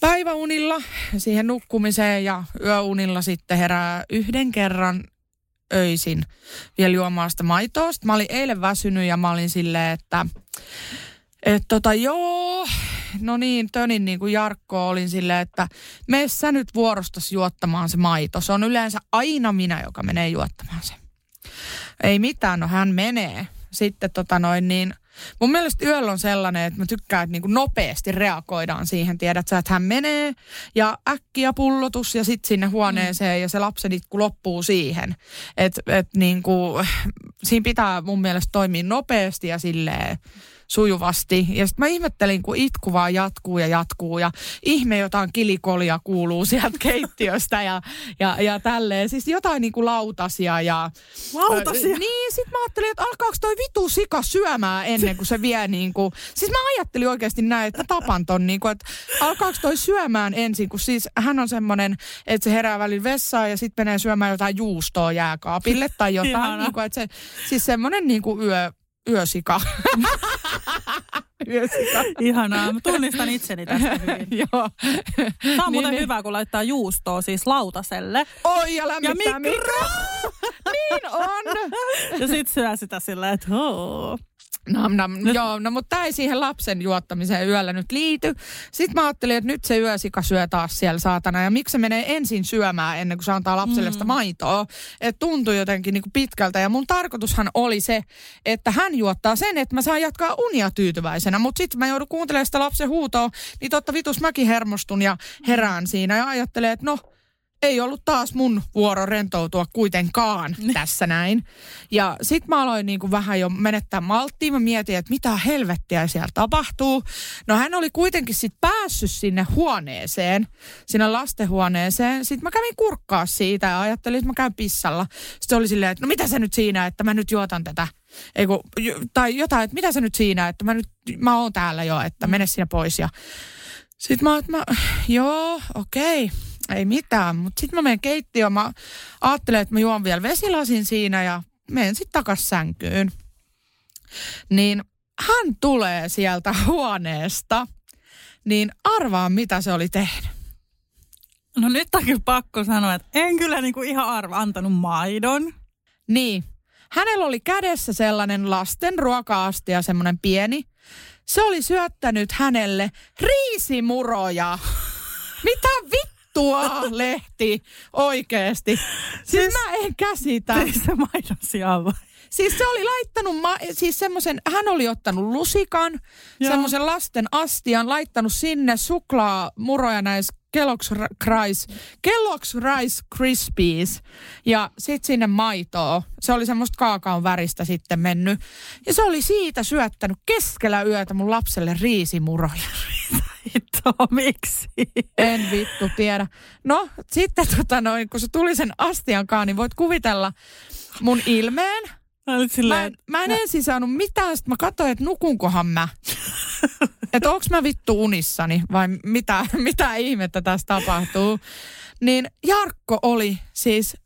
päiväunilla siihen nukkumiseen ja yöunilla sitten herää yhden kerran öisin vielä juomaan sitä maitoa. Sitten mä olin eilen väsynyt ja mä olin silleen, että et tota joo, no niin, tönin niin kuin Jarkko olin silleen, että mene sä nyt vuorostas juottamaan se maito. Se on yleensä aina minä, joka menee juottamaan sen. Ei mitään, no hän menee. Sitten tota noin niin, mun mielestä yöllä on sellainen, että mä tykkään, että niin kuin nopeasti reagoidaan siihen. Tiedät sä, että hän menee ja äkkiä pullotus ja sitten sinne huoneeseen mm. ja se lapsen itku loppuu siihen. Että et niin kuin, siinä pitää mun mielestä toimia nopeasti ja silleen sujuvasti. Ja sitten mä ihmettelin, kun itku vaan jatkuu ja jatkuu ja ihme jotain kilikolia kuuluu sieltä keittiöstä ja, ja, ja tälleen. Siis jotain niin kuin lautasia ja... Lautasia? Äh, niin, sitten mä ajattelin, että alkaako toi vitu sika syömään ennen kuin se vie niin kuin... Siis mä ajattelin oikeasti näin, että mä tapan ton niin kuin, että alkaako toi syömään ensin, kun siis hän on semmoinen, että se herää välillä vessaan ja sitten menee syömään jotain juustoa jääkaapille tai jotain. Niin kuin, että se, siis semmoinen niin kuin yö, yösika. Ihanaa. Mä tunnistan itseni tästä hyvin. Joo. Tämä on muuten niin, hyvä, kun laittaa juustoa siis lautaselle. Oi, ja lämmittää Ja mikro. niin on. Ja sit syö sitä silleen, että hoo. Nam, nam. Joo, no mutta tämä ei siihen lapsen juottamiseen yöllä nyt liity. Sitten mä ajattelin, että nyt se yösika syö taas siellä saatana. Ja miksi se menee ensin syömään ennen kuin se antaa lapselle sitä maitoa. Että tuntui jotenkin niin kuin pitkältä. Ja mun tarkoitushan oli se, että hän juottaa sen, että mä saan jatkaa unia tyytyväisenä. Mutta sitten mä joudun kuuntelemaan sitä lapsen huutoa, niin totta vitus mäkin hermostun ja herään siinä. Ja ajattelen, että no, ei ollut taas mun vuoro rentoutua kuitenkaan tässä näin. Ja sit mä aloin niin kuin vähän jo menettää malttia. Mä mietin, että mitä helvettiä siellä tapahtuu. No hän oli kuitenkin sit päässyt sinne huoneeseen, sinne lastenhuoneeseen. Sitten mä kävin kurkkaa siitä ja ajattelin, että mä käyn pissalla. Sitten oli silleen, että no mitä se nyt siinä, että mä nyt juotan tätä. Ei kun, jo- tai jotain, että mitä se nyt siinä, että mä nyt, mä oon täällä jo, että mene sinne pois. Ja sitten mä, mä joo, okei, ei mitään. Mutta sitten mä menen keittiöön, mä ajattelen, että mä juon vielä vesilasin siinä ja menen sitten takas sänkyyn. Niin hän tulee sieltä huoneesta, niin arvaa mitä se oli tehnyt. No nyt on kyllä pakko sanoa, että en kyllä niinku ihan arva antanut maidon. Niin, hänellä oli kädessä sellainen lasten ruoka-astia, semmoinen pieni. Se oli syöttänyt hänelle riisimuroja. Mitä vittua, lehti, oikeesti. Siis, siis mä en käsitä. Teistä se maidon sijaan vai? Siis se oli laittanut, ma- siis semmoisen, hän oli ottanut lusikan, semmoisen lasten astian, laittanut sinne suklaamuroja näissä Kellogg's Rice, Kellogg's Rice Krispies ja sitten sinne maitoa. Se oli semmoista kaakaon väristä sitten mennyt. Ja se oli siitä syöttänyt keskellä yötä mun lapselle riisimuroja. Hitto, miksi? En vittu tiedä. No sitten tota noin, kun se tuli sen astiankaan, niin voit kuvitella mun ilmeen. Mä, en, mä en ensin saanut mitään, sitten mä katsoin, että nukunkohan mä. että onks mä vittu unissani vai mitä, mitä ihmettä tässä tapahtuu. Niin Jarkko oli siis,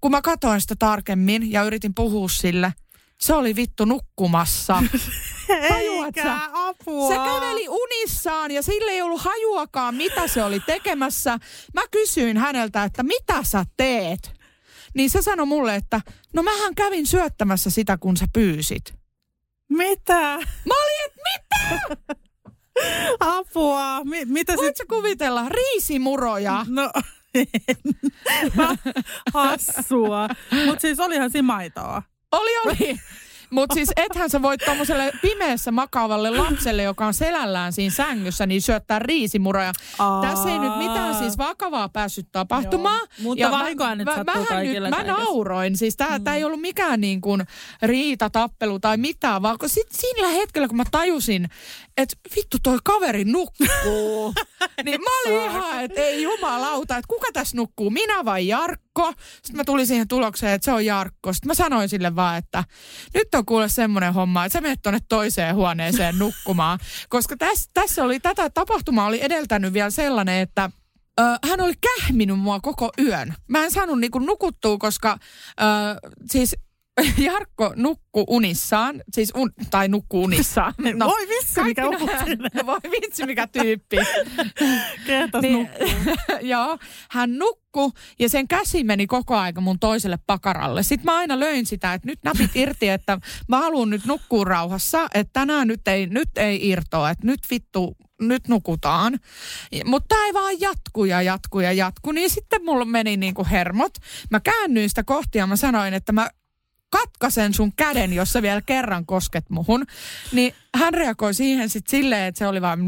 kun mä katsoin sitä tarkemmin ja yritin puhua sille, se oli vittu nukkumassa. Eikä apua. Se käveli unissaan ja sille ei ollut hajuakaan, mitä se oli tekemässä. Mä kysyin häneltä, että mitä sä teet? Niin se sanoi mulle, että no mähän kävin syöttämässä sitä, kun sä pyysit. Mitä? Mä olin, että mitä? Apua. Mi- mitä Voit sit? kuvitella? Riisimuroja. No, hassua. Mutta siis olihan siinä maitoa. Oli, oli. Mutta siis ethän sä voit tuommoiselle pimeässä makaavalle lapselle, joka on selällään siinä sängyssä, niin syöttää riisimuroja. Aa. Tässä ei nyt mitään siis vakavaa päässyt tapahtumaan. Joo. Mutta vahinkoa nyt mähän kaikille nyt, Mä nauroin. Siis tää, mm. tää ei ollut mikään niin kuin riita, tappelu tai mitään, vaan kun sit siinä hetkellä, kun mä tajusin, että vittu toi kaveri nukkuu, niin mä olin ihan, että ei jumalauta, että kuka tässä nukkuu, minä vai Jarkko? Sitten mä tulin siihen tulokseen, että se on Jarkko. Sitten mä sanoin sille vaan, että nyt on kuule semmoinen homma, että sä menet tuonne toiseen huoneeseen nukkumaan. Koska tässä, tässä oli, tätä tapahtumaa oli edeltänyt vielä sellainen, että Ö, hän oli kähminyt mua koko yön. Mä en saanut niinku nukuttua, koska ö, siis Jarkko nukku unissaan, siis un, tai nukkuu unissaan. No, Voi vissi, mikä uutinen. nä- Voi vitsi, mikä tyyppi. Kehtas Niin, nukkuu. joo, hän nukku ja sen käsi meni koko aika mun toiselle pakaralle. Sitten mä aina löin sitä, että nyt napit irti, että mä haluan nyt nukkua rauhassa, että tänään nyt ei, nyt ei irtoa, että nyt vittu, nyt nukutaan. Mutta tämä ei vaan jatku ja jatku ja jatku, niin sitten mulla meni niinku hermot. Mä käännyin sitä kohti ja mä sanoin, että mä katkasen sun käden, jos sä vielä kerran kosket muhun. Niin hän reagoi siihen sitten silleen, että se oli vaan...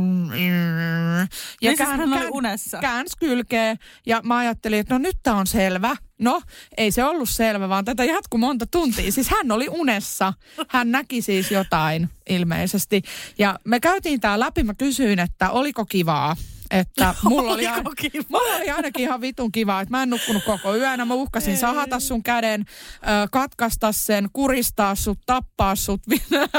Ja siis hän oli unessa. Käänsi kylkeä ja mä ajattelin, että no nyt tää on selvä. No, ei se ollut selvä, vaan tätä jatkui monta tuntia. Siis hän oli unessa. Hän näki siis jotain ilmeisesti. Ja me käytiin tää läpi. Mä kysyin, että oliko kivaa. Että mulla oli, aina, kiva? mulla oli ainakin ihan vitun kiva, että mä en nukkunut koko yönä. Mä uhkasin sahata sun käden, katkaista sen, kuristaa sut, tappaa sut.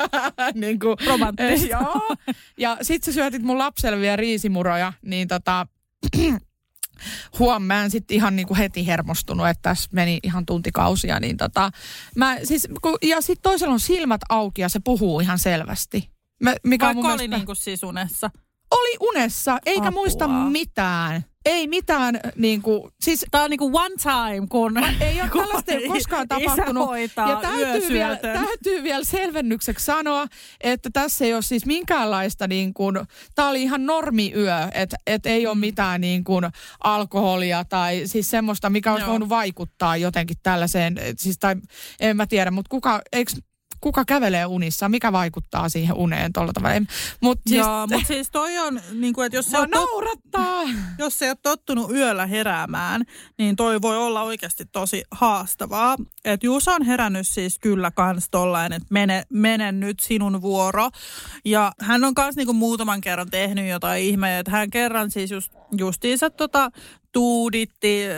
niin kuin, Romanttista. Joo. Ja sit sä syötit mun lapselle vielä riisimuroja, niin tota, huom, mä en sitten ihan niinku heti hermostunut, että tässä meni ihan tuntikausia, niin tota, mä siis, kun, ja sitten toisella on silmät auki ja se puhuu ihan selvästi. Mä, mikä on mun Vaikka oli mielestä, niinku siis unessa. Oli unessa, eikä Apua. muista mitään. Ei mitään, niin kuin, siis Tää on niinku one time, kun... ei ole kun tällaista ei koskaan tapahtunut. hoitaa Ja täytyy vielä, täytyy vielä selvennykseksi sanoa, että tässä ei ole siis minkäänlaista niin kuin, tämä oli ihan normiyö, että et ei ole mitään niin kuin alkoholia tai siis semmoista, mikä olisi Joo. voinut vaikuttaa jotenkin tällaiseen, siis tai en mä tiedä, mutta kuka, eikö kuka kävelee unissa, mikä vaikuttaa siihen uneen tuolla tavalla. Mut siis, Joo, mutta siis toi on, niin kuin, että jos se on tot, naurattaa. jos se ei ole tottunut yöllä heräämään, niin toi voi olla oikeasti tosi haastavaa. Että Juusa on herännyt siis kyllä kans tollain, että mene, mene nyt sinun vuoro. Ja hän on kans niinku muutaman kerran tehnyt jotain ihmeitä. Hän kerran siis just, justiinsa tota, tuuditti äh,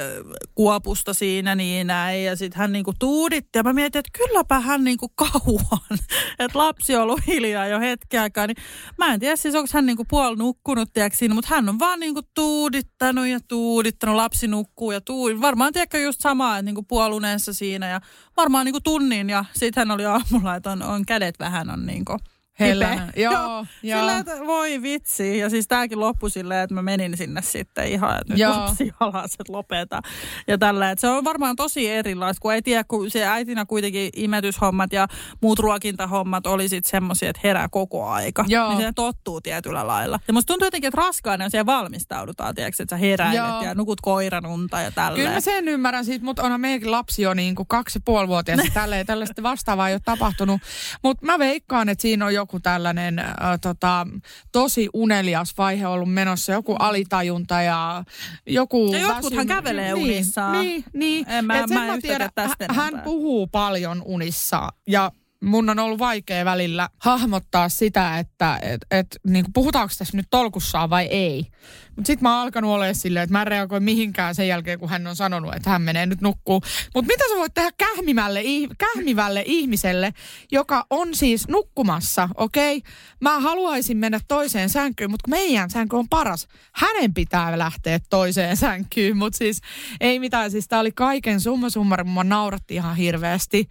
kuopusta siinä niin näin. Ja sitten hän niinku tuuditti ja mä mietin, että kylläpä hän niinku kauan. että lapsi on ollut hiljaa jo hetki aikaa. Niin mä en tiedä siis onko hän niinku puoli nukkunut tiedätkö, siinä, mutta hän on vaan niinku tuudittanut ja tuudittanut. Lapsi nukkuu ja tuudittanut. Varmaan tiedätkö just samaa, että niinku puoluneensa siinä ja varmaan niinku tunnin. Ja sitten hän oli aamulla, että on, on kädet vähän on niinku Hellänä. kipeä. Joo, joo. Sillä, että voi vitsi. Ja siis tämäkin loppui silleen, että mä menin sinne sitten ihan, että nyt Joo. lapsi alas, että lopeta. Ja tällä, että se on varmaan tosi erilaista, kun ei tiedä, kun se äitinä kuitenkin imetyshommat ja muut ruokintahommat oli sitten semmoisia, että herää koko aika. Joo. Niin se tottuu tietyllä lailla. Ja musta tuntuu jotenkin, että raskaana siellä valmistaudutaan, tiedätkö, että sä heräilet Joo. ja nukut koiranunta ja tälleen. Kyllä mä sen ymmärrän, siis, mutta onhan meidänkin lapsi jo niin kuin kaksi ja puoli vuotias, tälleen, tällaista vastaavaa ei ole tapahtunut. Mutta mä veikkaan, että siinä on joku tällainen äh, tota, tosi unelias vaihe ollut menossa, joku alitajunta ja joku Ja jotkuthan väsymys. kävelee niin, unissaan. Niin, niin. En mä- Et sen mä tiedän, tiedä tästä hä- Hän enempää. puhuu paljon unissa ja mun on ollut vaikea välillä hahmottaa sitä, että et, et, niin kuin puhutaanko tässä nyt tolkussaan vai ei. Mutta sitten mä oon alkanut olemaan silleen, että mä en reagoi mihinkään sen jälkeen, kun hän on sanonut, että hän menee nyt nukkuu. Mutta mitä sä voit tehdä kähmimälle, kähmivälle ihmiselle, joka on siis nukkumassa, okei? Okay? Mä haluaisin mennä toiseen sänkyyn, mutta meidän sänky on paras. Hänen pitää lähteä toiseen sänkyyn, mutta siis ei mitään. Siis tää oli kaiken summa summarum, mä nauratti ihan hirveästi.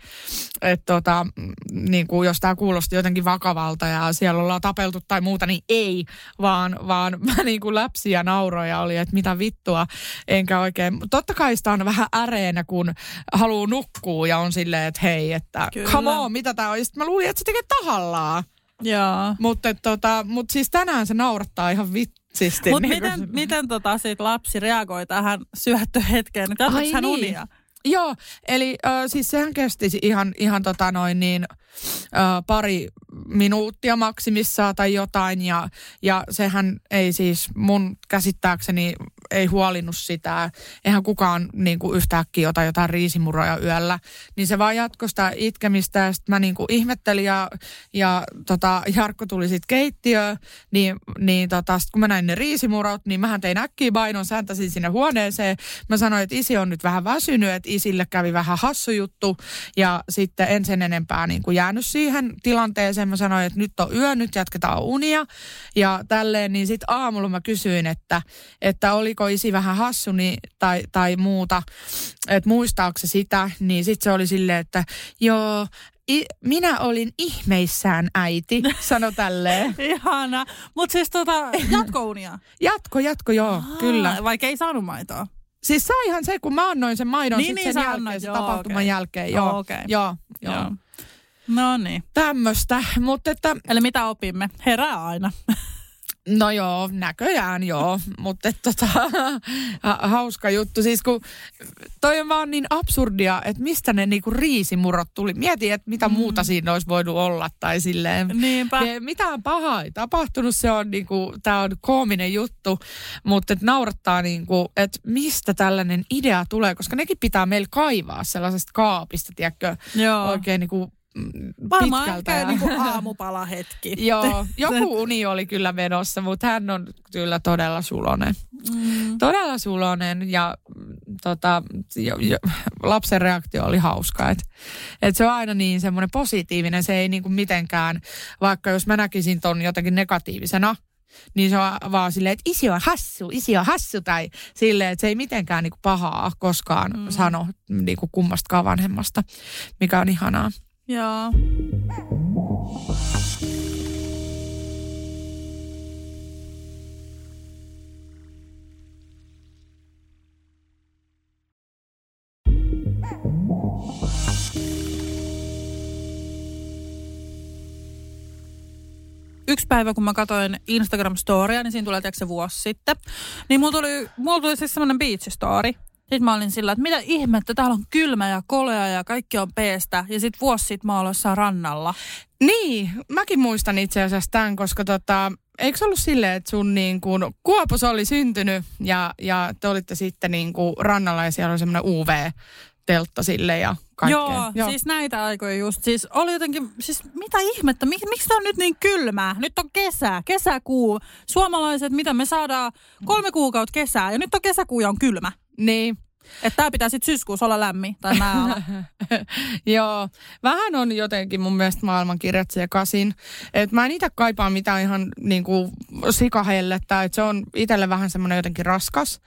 Että tota, niin kuin jos tämä kuulosti jotenkin vakavalta ja siellä ollaan tapeltu tai muuta, niin ei, vaan, vaan mä niin kuin läpsi ja nauroja oli, että mitä vittua, enkä oikein. Totta kai sitä on vähän äreenä, kun haluaa nukkua ja on silleen, että hei, että Kyllä. come on, mitä tää on. Ja mä luulin, että se tekee tahallaan. Joo. Mutta tota, mut siis tänään se naurattaa ihan vitsisti. Mutta niin miten, miten tota sit lapsi reagoi tähän syöttöhetkeen? Katsoiko hän niin. unia? Joo, eli äh, siis sehän kesti ihan, ihan tota noin niin, äh, pari minuuttia maksimissaan tai jotain. Ja, ja sehän ei siis mun käsittääkseni ei huolinnut sitä. Eihän kukaan niin kuin yhtäkkiä ota jotain riisimuroja yöllä. Niin se vaan jatkoi sitä itkemistä ja sitten mä niin kuin ihmettelin ja, ja tota, Jarkko tuli sitten keittiöön. Niin, niin tota, sit kun mä näin ne riisimurot, niin mähän tein äkkiä bainon, säntäsin sinne huoneeseen. Mä sanoin, että isi on nyt vähän väsynyt, että isille kävi vähän hassu juttu. Ja sitten en sen enempää niin kuin jäänyt siihen tilanteeseen. Mä sanoin, että nyt on yö, nyt jatketaan unia. Ja tälleen, niin sitten aamulla mä kysyin, että, että oliko isi vähän hassu niin, tai, tai muuta, että muistaako se sitä. Niin sitten se oli silleen, että joo, I, minä olin ihmeissään äiti, sano tälleen. Ihana. Mutta siis tota, jatkounia? jatko, jatko, joo, Aa, kyllä. Vaikka ei saanut maitoa? Siis saihan se, kun mä annoin sen maidon niin, niin, sen jälkeen, sen joo, tapahtuman okay. jälkeen. Joo, oh, okay. joo, joo. joo. No niin. Tämmöistä, mutta että... Eli mitä opimme? Herää aina. No joo, näköjään joo, mutta tota, hauska juttu. Siis kun toi on vaan niin absurdia, että mistä ne niinku riisimurot tuli. Mieti, että mitä mm. muuta siinä olisi voinut olla tai silleen. Niinpä. Ja mitään pahaa ei tapahtunut, se on niinku, tää on koominen juttu, mutta et naurattaa niinku, että mistä tällainen idea tulee, koska nekin pitää meillä kaivaa sellaisesta kaapista, tiedätkö, Joo. oikein niinku Varmaan pitkältä. ehkä niin aamupala hetki. Joo, joku uni oli kyllä menossa, mutta hän on kyllä todella sulonen. Mm. Todella sulonen ja tota, jo, jo, lapsen reaktio oli hauska. Et, et se on aina niin semmoinen positiivinen, se ei niinku mitenkään, vaikka jos mä näkisin ton jotenkin negatiivisena, niin se on vaan silleen, että isi on hassu, isi on hassu tai silleen, että se ei mitenkään niinku pahaa koskaan mm. sano niinku kummastakaan vanhemmasta, mikä on ihanaa. Joo. yksi päivä, kun mä katsoin Instagram-storia, niin siinä tulee se vuosi sitten, niin mulla tuli, mulla tuli siis semmoinen beach story. Sitten mä olin sillä, että mitä ihmettä, täällä on kylmä ja kolea ja kaikki on peestä. Ja sitten vuosi sitten mä olen rannalla. Niin, mäkin muistan itse asiassa tämän, koska tota, eikö se ollut silleen, että sun niin kuin, Kuopus oli syntynyt ja, ja te olitte sitten niin kuin rannalla ja siellä oli semmoinen UV-teltta sille ja kaikkea. Joo, Joo, siis näitä aikoja just. Siis oli jotenkin, siis mitä ihmettä, mik, miksi tämä on nyt niin kylmää? Nyt on kesä, kesäkuu. Suomalaiset, mitä me saadaan kolme kuukautta kesää ja nyt on kesäkuu ja on kylmä. Niin. Että tämä pitää sitten syyskuussa olla lämmin, tai mä Joo, vähän on jotenkin mun mielestä maailmankirjat kasin. Että mä en itse kaipaa mitään ihan niin kuin sikahellettä, että se on itselle vähän semmoinen jotenkin raskas.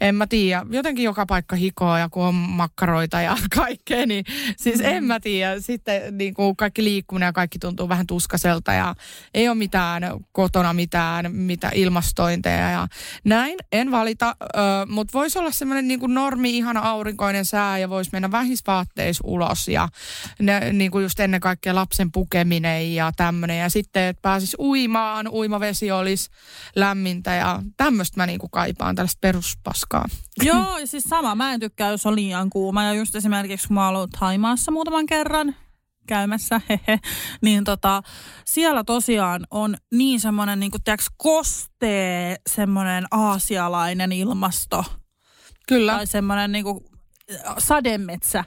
En mä tiedä, jotenkin joka paikka hikoa ja kun on makkaroita ja kaikkea, niin siis mm. en mä tiedä. Sitten niin kuin kaikki liikkuminen ja kaikki tuntuu vähän tuskaselta ja ei ole mitään kotona mitään, mitä ilmastointeja ja näin. En valita, mutta voisi olla semmoinen niin kuin normi normi, ihana aurinkoinen sää ja voisi mennä vähisvaatteissa ulos ja ne, niin kuin just ennen kaikkea lapsen pukeminen ja tämmöinen. Ja sitten, että pääsis uimaan, uimavesi olisi lämmintä ja tämmöistä mä niin kuin kaipaan, tällaista peruspaskaa. Joo, siis sama. Mä en tykkää, jos on liian kuuma. Ja just esimerkiksi, kun mä oon Haimaassa muutaman kerran, käymässä, hehe, niin tota, siellä tosiaan on niin semmoinen, niin kuin, tiiäks, kostee semmoinen aasialainen ilmasto. Kyllä. Tai semmoinen niinku sademetsä.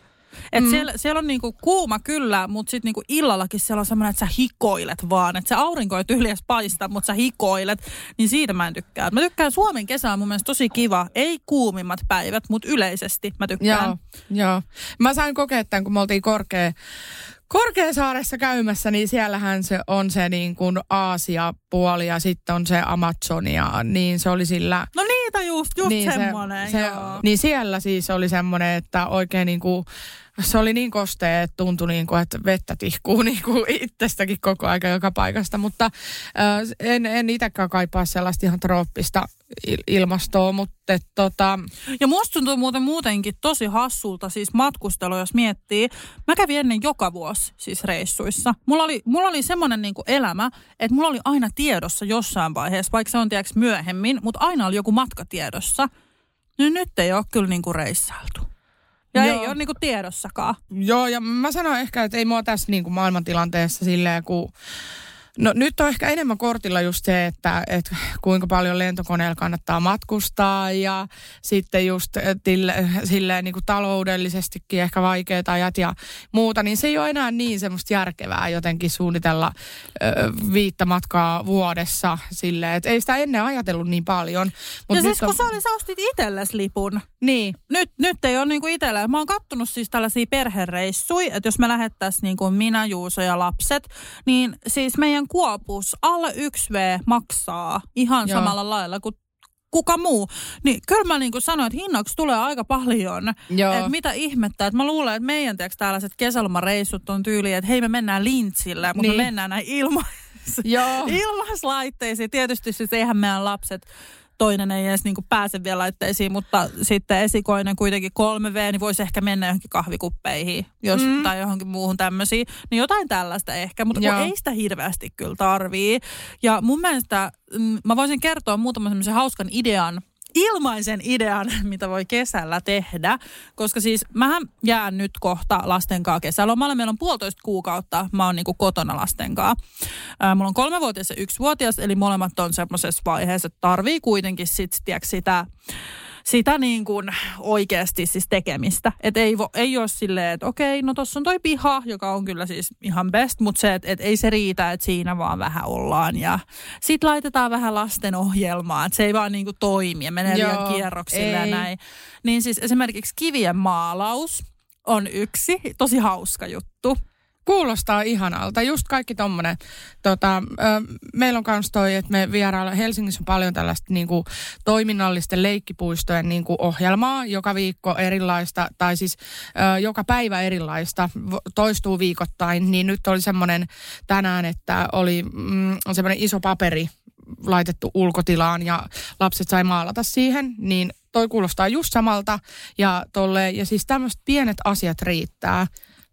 Et mm. siellä, siellä on niinku kuuma kyllä, mutta sitten niinku illallakin siellä on semmoinen, että sä hikoilet vaan. Että se aurinko ei tyhjäs paista, mutta sä hikoilet. Niin siitä mä en tykkää. Mä tykkään Suomen kesä on mun mielestä tosi kiva. Ei kuumimmat päivät, mutta yleisesti mä tykkään. Joo, joo. Mä sain kokea tämän, kun me oltiin korkea, Korkeasaaressa käymässä, niin siellähän se on se niin kuin Aasia-puoli ja sitten on se Amazonia, niin se oli sillä... No niitä just, just niin semmoinen, se, joo. Niin siellä siis oli semmoinen, että oikein niin kuin se oli niin kostea, että tuntui niin kuin, että vettä tihkuu niin kuin itsestäkin koko aika joka paikasta, mutta äh, en, en itsekään kaipaa sellaista ihan trooppista ilmastoa, mutta et, tota... Ja musta tuntuu muuten muutenkin tosi hassulta siis matkustelu, jos miettii. Mä kävin ennen joka vuosi siis reissuissa. Mulla oli, mulla oli semmoinen niinku elämä, että mulla oli aina tiedossa jossain vaiheessa, vaikka se on tiedäks myöhemmin, mutta aina oli joku matka tiedossa. Niin nyt ei ole kyllä niinku reissailtu. Ja Joo. ei ole niinku tiedossakaan. Joo, ja mä sanon ehkä, että ei mua tässä niinku maailmantilanteessa silleen, kun No nyt on ehkä enemmän kortilla just se, että, että kuinka paljon lentokoneella kannattaa matkustaa ja sitten just eh, tille, silleen niin kuin taloudellisestikin ehkä vaikeat ajat ja muuta, niin se ei ole enää niin semmoista järkevää jotenkin suunnitella ö, viittä matkaa vuodessa silleen, että ei sitä ennen ajatellut niin paljon. Mut ja siis on... kun sä, oli, sä ostit itsellesi lipun. Niin. Nyt, nyt ei ole niin kuin itsellä. Mä oon kattonut siis tällaisia perhereissuja, että jos me lähettäisiin niin kuin minä, Juuso ja lapset, niin siis meidän kuopus alle 1V maksaa ihan Joo. samalla lailla kuin kuka muu. Niin kyllä mä niin kuin sanoin, että hinnaksi tulee aika paljon. Että mitä ihmettä. Että mä luulen, että meidän tiiäks, tällaiset kesälomareissut on tyyli, että hei me mennään lintsille, mutta niin. me mennään näin ilma- ilmaislaitteisiin. Tietysti siis eihän meidän lapset toinen ei edes niin kuin pääse vielä laitteisiin, mutta sitten esikoinen kuitenkin 3V, niin voisi ehkä mennä johonkin kahvikuppeihin jos, mm. tai johonkin muuhun tämmöisiin. Niin jotain tällaista ehkä, mutta ei sitä hirveästi kyllä tarvii. Ja mun mielestä mm, mä voisin kertoa muutaman semmoisen hauskan idean, ilmaisen idean, mitä voi kesällä tehdä. Koska siis mähän jään nyt kohta lasten kanssa kesälomalle. Meillä on puolitoista kuukautta. Mä oon niinku kotona lasten kanssa. mulla on kolmevuotias ja yksivuotias, eli molemmat on semmoisessa vaiheessa, että tarvii kuitenkin sit, tiiäks, sitä sitä niin kuin oikeasti siis tekemistä. Että ei, vo, ei ole silleen, että okei, no tuossa on toi piha, joka on kyllä siis ihan best, mutta se, että et ei se riitä, että siinä vaan vähän ollaan. Ja sitten laitetaan vähän lasten ohjelmaa, että se ei vaan niin kuin toimi ja menee liian kierroksille ei. ja näin. Niin siis esimerkiksi kivien maalaus on yksi tosi hauska juttu. Kuulostaa ihanalta. Just kaikki tommonen. Tota, ö, meillä on kans toi, että me vierailla Helsingissä on paljon tällaista niinku, toiminnallisten leikkipuistojen niinku, ohjelmaa. Joka viikko erilaista, tai siis ö, joka päivä erilaista, toistuu viikoittain. Niin nyt oli semmoinen tänään, että oli mm, semmoinen iso paperi laitettu ulkotilaan ja lapset sai maalata siihen, niin toi kuulostaa just samalta ja tolle, ja siis tämmöiset pienet asiat riittää.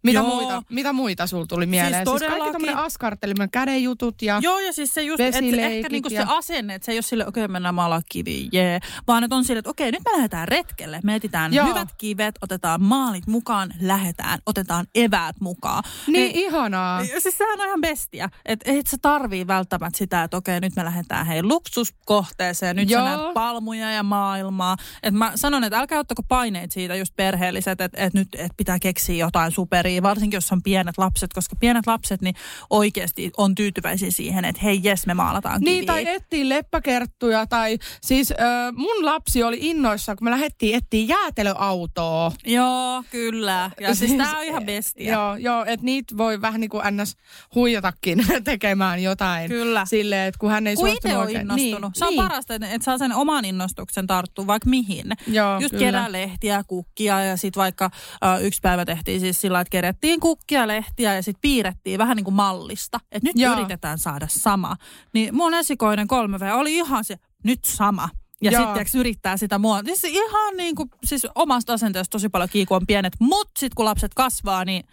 Mitä Joo. muita, mitä muita sulla tuli mieleen? Siis, siis kaikki tämmöinen askarteleminen, kädenjutut ja Joo, ja siis se just, että ehkä niinku ja... se asenne, että se ei ole sille, okei, okay, mennään maalaa kiviin, jee. Yeah. Vaan että on sille, että okei, okay, nyt me lähdetään retkelle. Me etitään Joo. hyvät kivet, otetaan maalit mukaan, lähdetään, otetaan eväät mukaan. Niin, niin ihanaa. Siis sehän on ihan bestia. Että et sä tarvii välttämättä sitä, että okei, okay, nyt me lähdetään hei luksuskohteeseen, nyt Joo. sä näet palmuja ja maailmaa. Että mä sanon, että älkää ottako paineet siitä just perheelliset, että et nyt et pitää keksiä jotain superia tyytyväisiä, varsinkin jos on pienet lapset, koska pienet lapset niin oikeasti on tyytyväisiä siihen, että hei jes, me maalataan kiviä. Niin, tai etsii leppäkerttuja, tai siis äh, mun lapsi oli innoissa, kun me lähdettiin etsiä jäätelöautoa. Joo, kyllä. Ja siis, siis tää on ihan bestia. Joo, joo että niitä voi vähän niin kuin ns. huijatakin tekemään jotain. Kyllä. Silleen, että kun hän ei kun itse on innostunut. Niin, se on niin. parasta, että, että saa sen oman innostuksen tarttua vaikka mihin. Joo, Just kyllä. kerää lehtiä, kukkia ja sitten vaikka äh, yksi päivä tehtiin siis sillä että kerättiin kukkia, lehtiä ja sitten piirrettiin vähän niin kuin mallista. Että nyt Joo. yritetään saada sama. Niin mun esikoinen 3V oli ihan se, nyt sama. Ja sitten yrittää sitä mua. Siis ihan niin kuin, siis omasta asenteesta tosi paljon kiiku on pienet. Mutta sitten kun lapset kasvaa, niin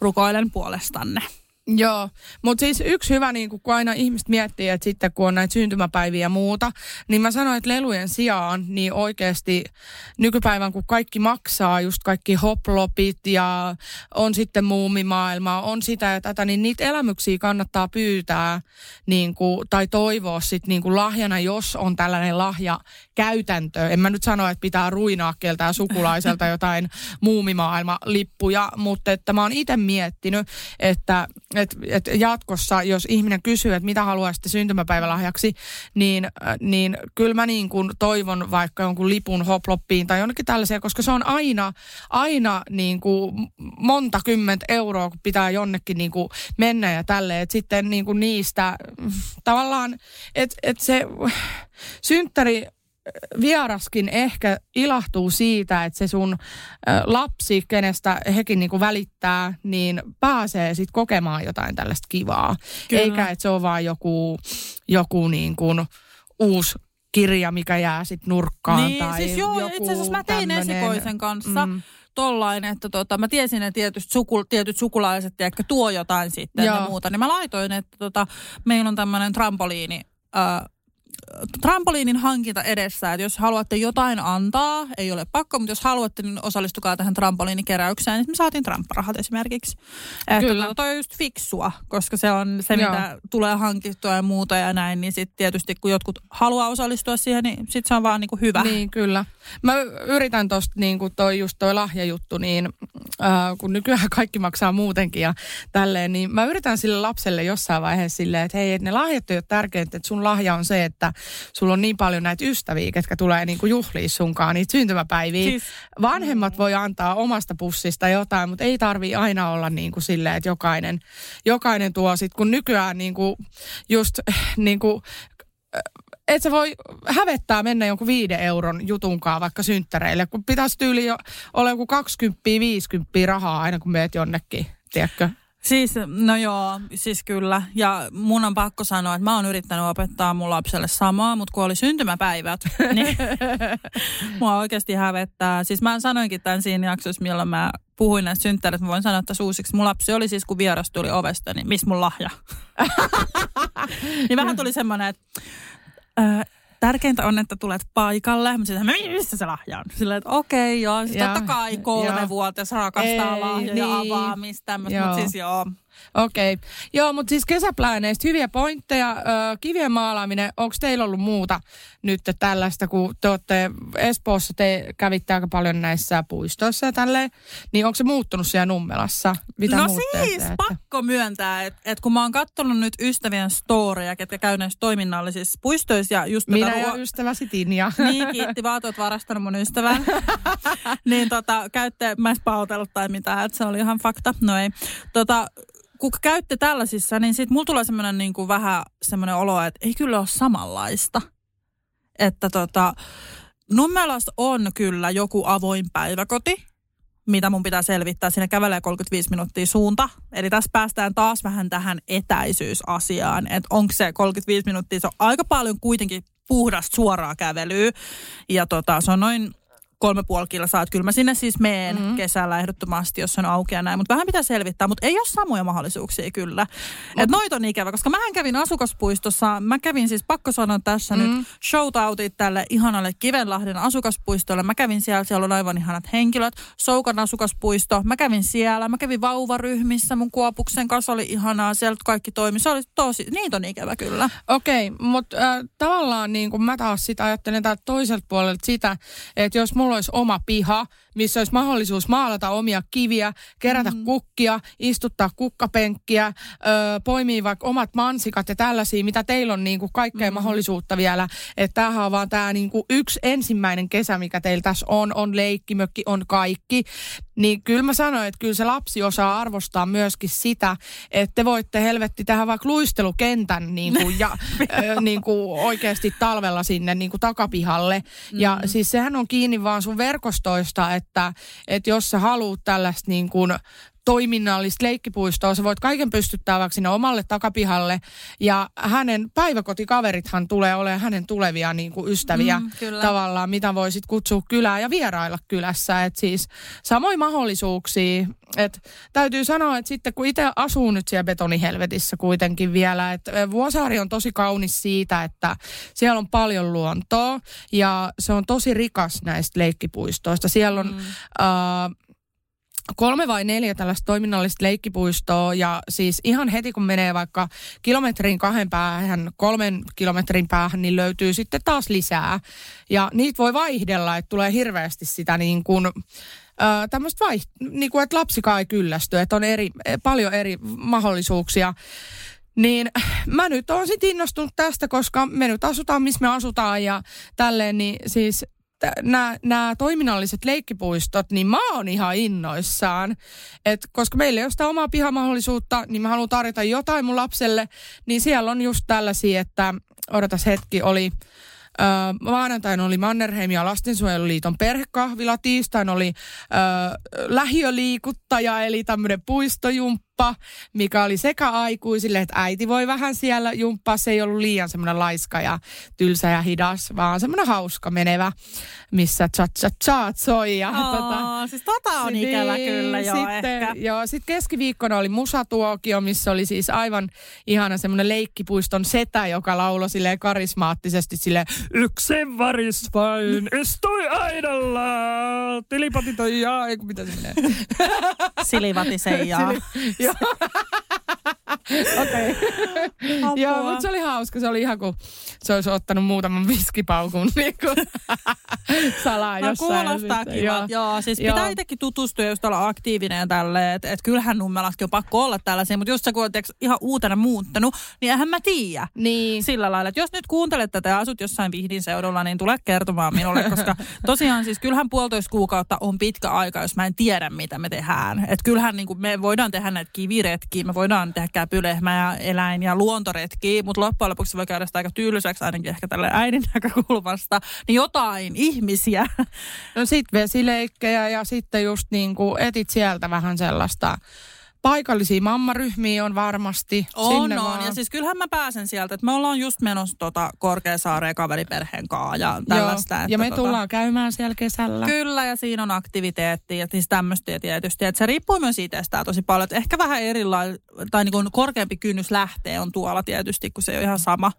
rukoilen puolestanne. Joo, mutta siis yksi hyvä, niin kun aina ihmiset miettii, että sitten kun on näitä syntymäpäiviä ja muuta, niin mä sanoin, että lelujen sijaan, niin oikeasti nykypäivän kun kaikki maksaa, just kaikki hoplopit ja on sitten muumimaailma, on sitä ja tätä, niin niitä elämyksiä kannattaa pyytää niin kuin, tai toivoa sitten niin kuin lahjana, jos on tällainen lahja käytäntö. En mä nyt sano, että pitää ruinaa keltään sukulaiselta jotain muumimaailma-lippuja, mutta että mä oon itse miettinyt, että et, et jatkossa, jos ihminen kysyy, että mitä haluaisitte syntymäpäivälahjaksi, niin, äh, niin kyllä mä niin kuin toivon vaikka jonkun lipun hoploppiin tai jonnekin tällaisia, koska se on aina, aina niin kuin monta kymmentä euroa, kun pitää jonnekin niin kuin mennä ja tälleen. Että sitten niin kuin niistä tavallaan, että et se synttäri vieraskin ehkä ilahtuu siitä, että se sun lapsi, kenestä hekin niinku välittää, niin pääsee sitten kokemaan jotain tällaista kivaa. Kyllä. Eikä, että se on vaan joku, joku niin kuin uusi kirja, mikä jää sitten nurkkaan. Niin, tai siis joo, joku itse asiassa mä tein tämmönen, esikoisen kanssa. Mm tollain, että tota, mä tiesin, että tietyt, suku, tietyt sukulaiset tiedätkö, tuo jotain sitten Joo. ja muuta. Niin mä laitoin, että tota, meillä on tämmöinen trampoliini, äh, trampoliinin hankinta edessä, että jos haluatte jotain antaa, ei ole pakko, mutta jos haluatte, niin osallistukaa tähän trampoliinikeräykseen, niin me saatiin trampparahat esimerkiksi. Että Kyllä. toi on just fiksua, koska se on se, Joo. mitä tulee hankittua ja muuta ja näin, niin sitten tietysti kun jotkut haluaa osallistua siihen, niin sitten se on vaan niinku hyvä. Niin, kyllä. Mä yritän tosta niinku toi just toi lahjajuttu, niin äh, kun nykyään kaikki maksaa muutenkin ja tälleen, niin mä yritän sille lapselle jossain vaiheessa silleen, että hei, että ne lahjat ei ole tärkeintä, että sun lahja on se, että sulla on niin paljon näitä ystäviä, ketkä tulee niin kuin juhliin sunkaan niitä syntymäpäiviä. Siis, Vanhemmat voi antaa omasta pussista jotain, mutta ei tarvi aina olla niin kuin silleen, että jokainen, jokainen tuo sit, kun nykyään niin kuin just niin kuin et sä voi hävettää mennä jonkun viiden euron jutunkaan vaikka synttäreille, kun pitäisi tyyli jo olla joku 20 50 rahaa aina kun meet jonnekin, tiedätkö? Siis, no joo, siis kyllä. Ja mun on pakko sanoa, että mä oon yrittänyt opettaa mun lapselle samaa, mutta kun oli syntymäpäivät, niin mua oikeasti hävettää. Siis mä sanoinkin tämän siinä jaksossa, milloin mä puhuin näistä synttärit, mä voin sanoa että uusiksi. Mun lapsi oli siis, kun vieras tuli ovesta, niin missä mun lahja? niin vähän tuli semmoinen, että tärkeintä on, että tulet paikalle. Mä sitten, missä se lahja on? Silleen, että okei, okay, joo. Siis totta kai kolme vuotta, jos rakastaa lahjoja niin. avaamista, tämmöistä. Mutta siis joo, Okei. Okay. Joo, mutta siis kesäplääneistä hyviä pointteja. Ö, kivien maalaaminen, onko teillä ollut muuta nyt tällaista, kun te olette Espoossa, te kävitte aika paljon näissä puistoissa ja tälleen, niin onko se muuttunut siellä Nummelassa? Mitä no siis, teette? pakko myöntää, että et kun mä oon katsonut nyt ystävien storeja, ketkä käy näissä toiminnallisissa puistoissa ja just Minä tätä... ja ruo- ystäväsi Tinja. Niin, kiitti vaan, että varastanut mun ystävän. niin tota, käytte, mä en tai mitään, että se oli ihan fakta. No ei. Tota, kun käytte tällaisissa, niin sitten mulla tulee semmoinen niin kuin vähän semmoinen olo, että ei kyllä ole samanlaista. Että tota, Nummelassa on kyllä joku avoin päiväkoti, mitä mun pitää selvittää. Siinä kävelee 35 minuuttia suunta. Eli tässä päästään taas vähän tähän etäisyysasiaan, että onko se 35 minuuttia, se on aika paljon kuitenkin puhdasta suoraa kävelyä. Ja tota, se on noin kolme puoli kilsaa. Että kyllä mä sinne siis meen mm-hmm. kesällä ehdottomasti, jos on auki ja näin. Mutta vähän pitää selvittää, mutta ei ole samoja mahdollisuuksia kyllä. Mut. Että noit on ikävä, koska mähän kävin asukaspuistossa. Mä kävin siis, pakko sanoa tässä mm-hmm. nyt, shoutoutit tälle ihanalle Kivenlahden asukaspuistolle. Mä kävin siellä, siellä on aivan ihanat henkilöt. Soukan asukaspuisto, mä kävin siellä. Mä kävin vauvaryhmissä, mun kuopuksen kanssa oli ihanaa. Sieltä kaikki toimi. Se oli tosi, niitä on ikävä kyllä. Okei, okay, mutta äh, tavallaan niin kuin mä taas sitä ajattelen täältä toiselta puolelta sitä, että jos mulla olisi oma piha, missä olisi mahdollisuus maalata omia kiviä, kerätä mm. kukkia, istuttaa kukkapenkkiä, ö, poimia vaikka omat mansikat ja tällaisia, mitä teillä on niin kuin kaikkea mm. mahdollisuutta vielä. Että tämähän on vaan tämä niin kuin yksi ensimmäinen kesä, mikä teillä tässä on, on leikkimökki, on kaikki. Niin kyllä mä sanoin, että kyllä se lapsi osaa arvostaa myöskin sitä, että te voitte helvetti tehdä vaikka luistelukentän niin kuin, ja ö, niin kuin oikeasti talvella sinne niin kuin takapihalle. Mm. Ja siis sehän on kiinni vaan sun verkostoista, että, että jos sä haluat tällaista niin kuin toiminnallista leikkipuistoa. Sä voit kaiken pystyttää vaikka sinne omalle takapihalle. Ja hänen päiväkotikaverithan tulee olemaan hänen tulevia niin kuin ystäviä Mm, kyllä. tavallaan, mitä voisit kutsua kylään ja vierailla kylässä. Et siis samoin mahdollisuuksia. Et täytyy sanoa, että sitten kun itse asuu nyt siellä betonihelvetissä kuitenkin vielä, että Vuosaari on tosi kaunis siitä, että siellä on paljon luontoa ja se on tosi rikas näistä leikkipuistoista. Siellä on... Mm. Äh, kolme vai neljä tällaista toiminnallista leikkipuistoa ja siis ihan heti kun menee vaikka kilometrin kahden päähän, kolmen kilometrin päähän, niin löytyy sitten taas lisää. Ja niitä voi vaihdella, että tulee hirveästi sitä niin kuin, tämmöistä vaiht- niin kuin, että lapsikaan ei kyllästy, että on eri, paljon eri mahdollisuuksia. Niin mä nyt oon sit innostunut tästä, koska me nyt asutaan, missä me asutaan ja tälleen, niin siis nämä toiminnalliset leikkipuistot, niin mä oon ihan innoissaan. Et koska meillä ei ole sitä omaa pihamahdollisuutta, niin mä haluan tarjota jotain mun lapselle. Niin siellä on just tällaisia, että odotas hetki, oli Öö, maanantaina oli Mannerheim ja Lastensuojeluliiton perhekahvila. Tiistain oli öö, lähiöliikuttaja, eli tämmöinen puistojumppa, mikä oli sekä aikuisille, että äiti voi vähän siellä jumppaa. Se ei ollut liian semmoinen laiska ja tylsä ja hidas, vaan semmoinen hauska menevä, missä cha cha cha soi. Ja, Oh, tota, siis tota on niin, ikävä kyllä jo sitten, ehkä. Joo, sitten keskiviikkona oli musatuokio, missä oli siis aivan ihana semmoinen leikkipuiston setä, joka lauloi silleen karismaattisesti sille yksin varis vain, istui aidalla, tilipatit on jaa, ei mitä se menee. Silivati Seijaa. Joo. Okei. Apua. Joo, mutta se oli hauska. Se oli ihan kuin se olisi ottanut muutaman viskipaukun niin kuin salaa No, jossain. kuulostaa kiva. Joo. joo, siis Joo. pitää itsekin tutustua just olla aktiivinen ja tälleen. Että et kyllähän nummelaskin on pakko olla tällaisia, mutta just se, kun olet tiiäks, ihan uutena muuttanut, niin eihän mä tiedä. Niin. Sillä lailla, että jos nyt kuuntelet tätä ja asut jossain Vihdin seudulla, niin tule kertomaan minulle, koska tosiaan siis kyllähän puolitoista kuukautta on pitkä aika, jos mä en tiedä, mitä me tehdään. Että kyllähän niin kuin me voidaan tehdä näitä kiviretkiä, me voidaan tehdä käpylehmä ja eläin- ja luontoretkiä, mutta loppujen lopuksi voi käydä sitä aika tyyliseksi ainakin ehkä tälle äidin näkökulmasta. Niin jotain ihmisiä. No sit vesileikkejä ja sitten just niin kuin etit sieltä vähän sellaista paikallisia mammaryhmiä on varmasti. On, Sinne on. vaan. Ja siis kyllähän mä pääsen sieltä, että me ollaan just menossa tota Korkeasaareen kaveriperheen kanssa ja tällaista. Joo. että Ja me tota, tullaan käymään siellä kesällä. Kyllä, ja siinä on aktiviteettia ja siis tämmöistä tietysti. Että se riippuu myös itsestään tosi paljon. Että ehkä vähän erilainen, tai niin kuin korkeampi kynnys lähtee on tuolla tietysti, kun se ei ole ihan sama.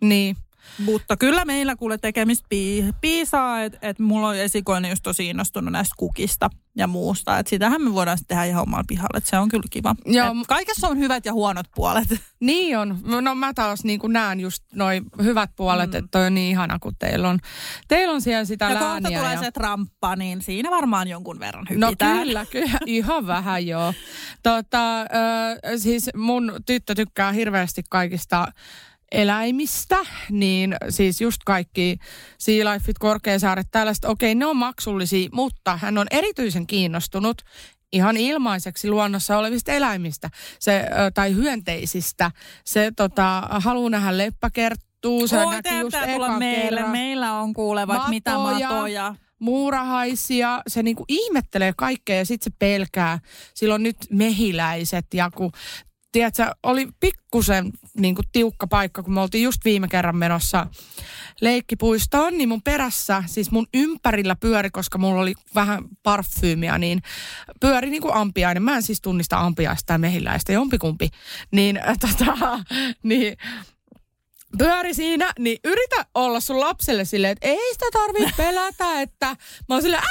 Niin. Mutta kyllä meillä kuule tekemistä pii, piisaa, että et mulla on esikoinen just tosi innostunut näistä kukista ja muusta. Että sitähän me voidaan sitten tehdä ihan omalla pihalla, että se on kyllä kiva. Joo. Et kaikessa on hyvät ja huonot puolet. Niin on. No mä taas niin näen just noin hyvät puolet, mm. että toi on niin ihana, kun teillä on, teillä on siellä sitä Ja kohta lääniä. tulee ja... se tramppa, niin siinä varmaan jonkun verran No hypitään. kyllä, kyllä. Ihan vähän joo. Tota, ö, siis mun tyttö tykkää hirveästi kaikista eläimistä, niin siis just kaikki Sea Lifeit, Korkeasaaret, tällaista, okei, ne on maksullisia, mutta hän on erityisen kiinnostunut ihan ilmaiseksi luonnossa olevista eläimistä se, tai hyönteisistä. Se tota, haluaa nähdä leppäkerttuu, se näki just tulla ekan meille. kerran Meillä on kuule vaikka mitä Matoja. matoja. muurahaisia, se niinku ihmettelee kaikkea ja sitten se pelkää. Sillä on nyt mehiläiset ja kun, tiedätkö, oli pikkusen niinku tiukka paikka, kun me oltiin just viime kerran menossa leikkipuistoon, niin mun perässä, siis mun ympärillä pyöri, koska mulla oli vähän parfyymiä, niin pyöri niinku ampiainen. Mä en siis tunnista ampiaista tai mehiläistä, jompikumpi. Niin, äh, tota, niin pyöri siinä, niin yritä olla sun lapselle silleen, että ei sitä tarvitse pelätä, että mä oon silleen,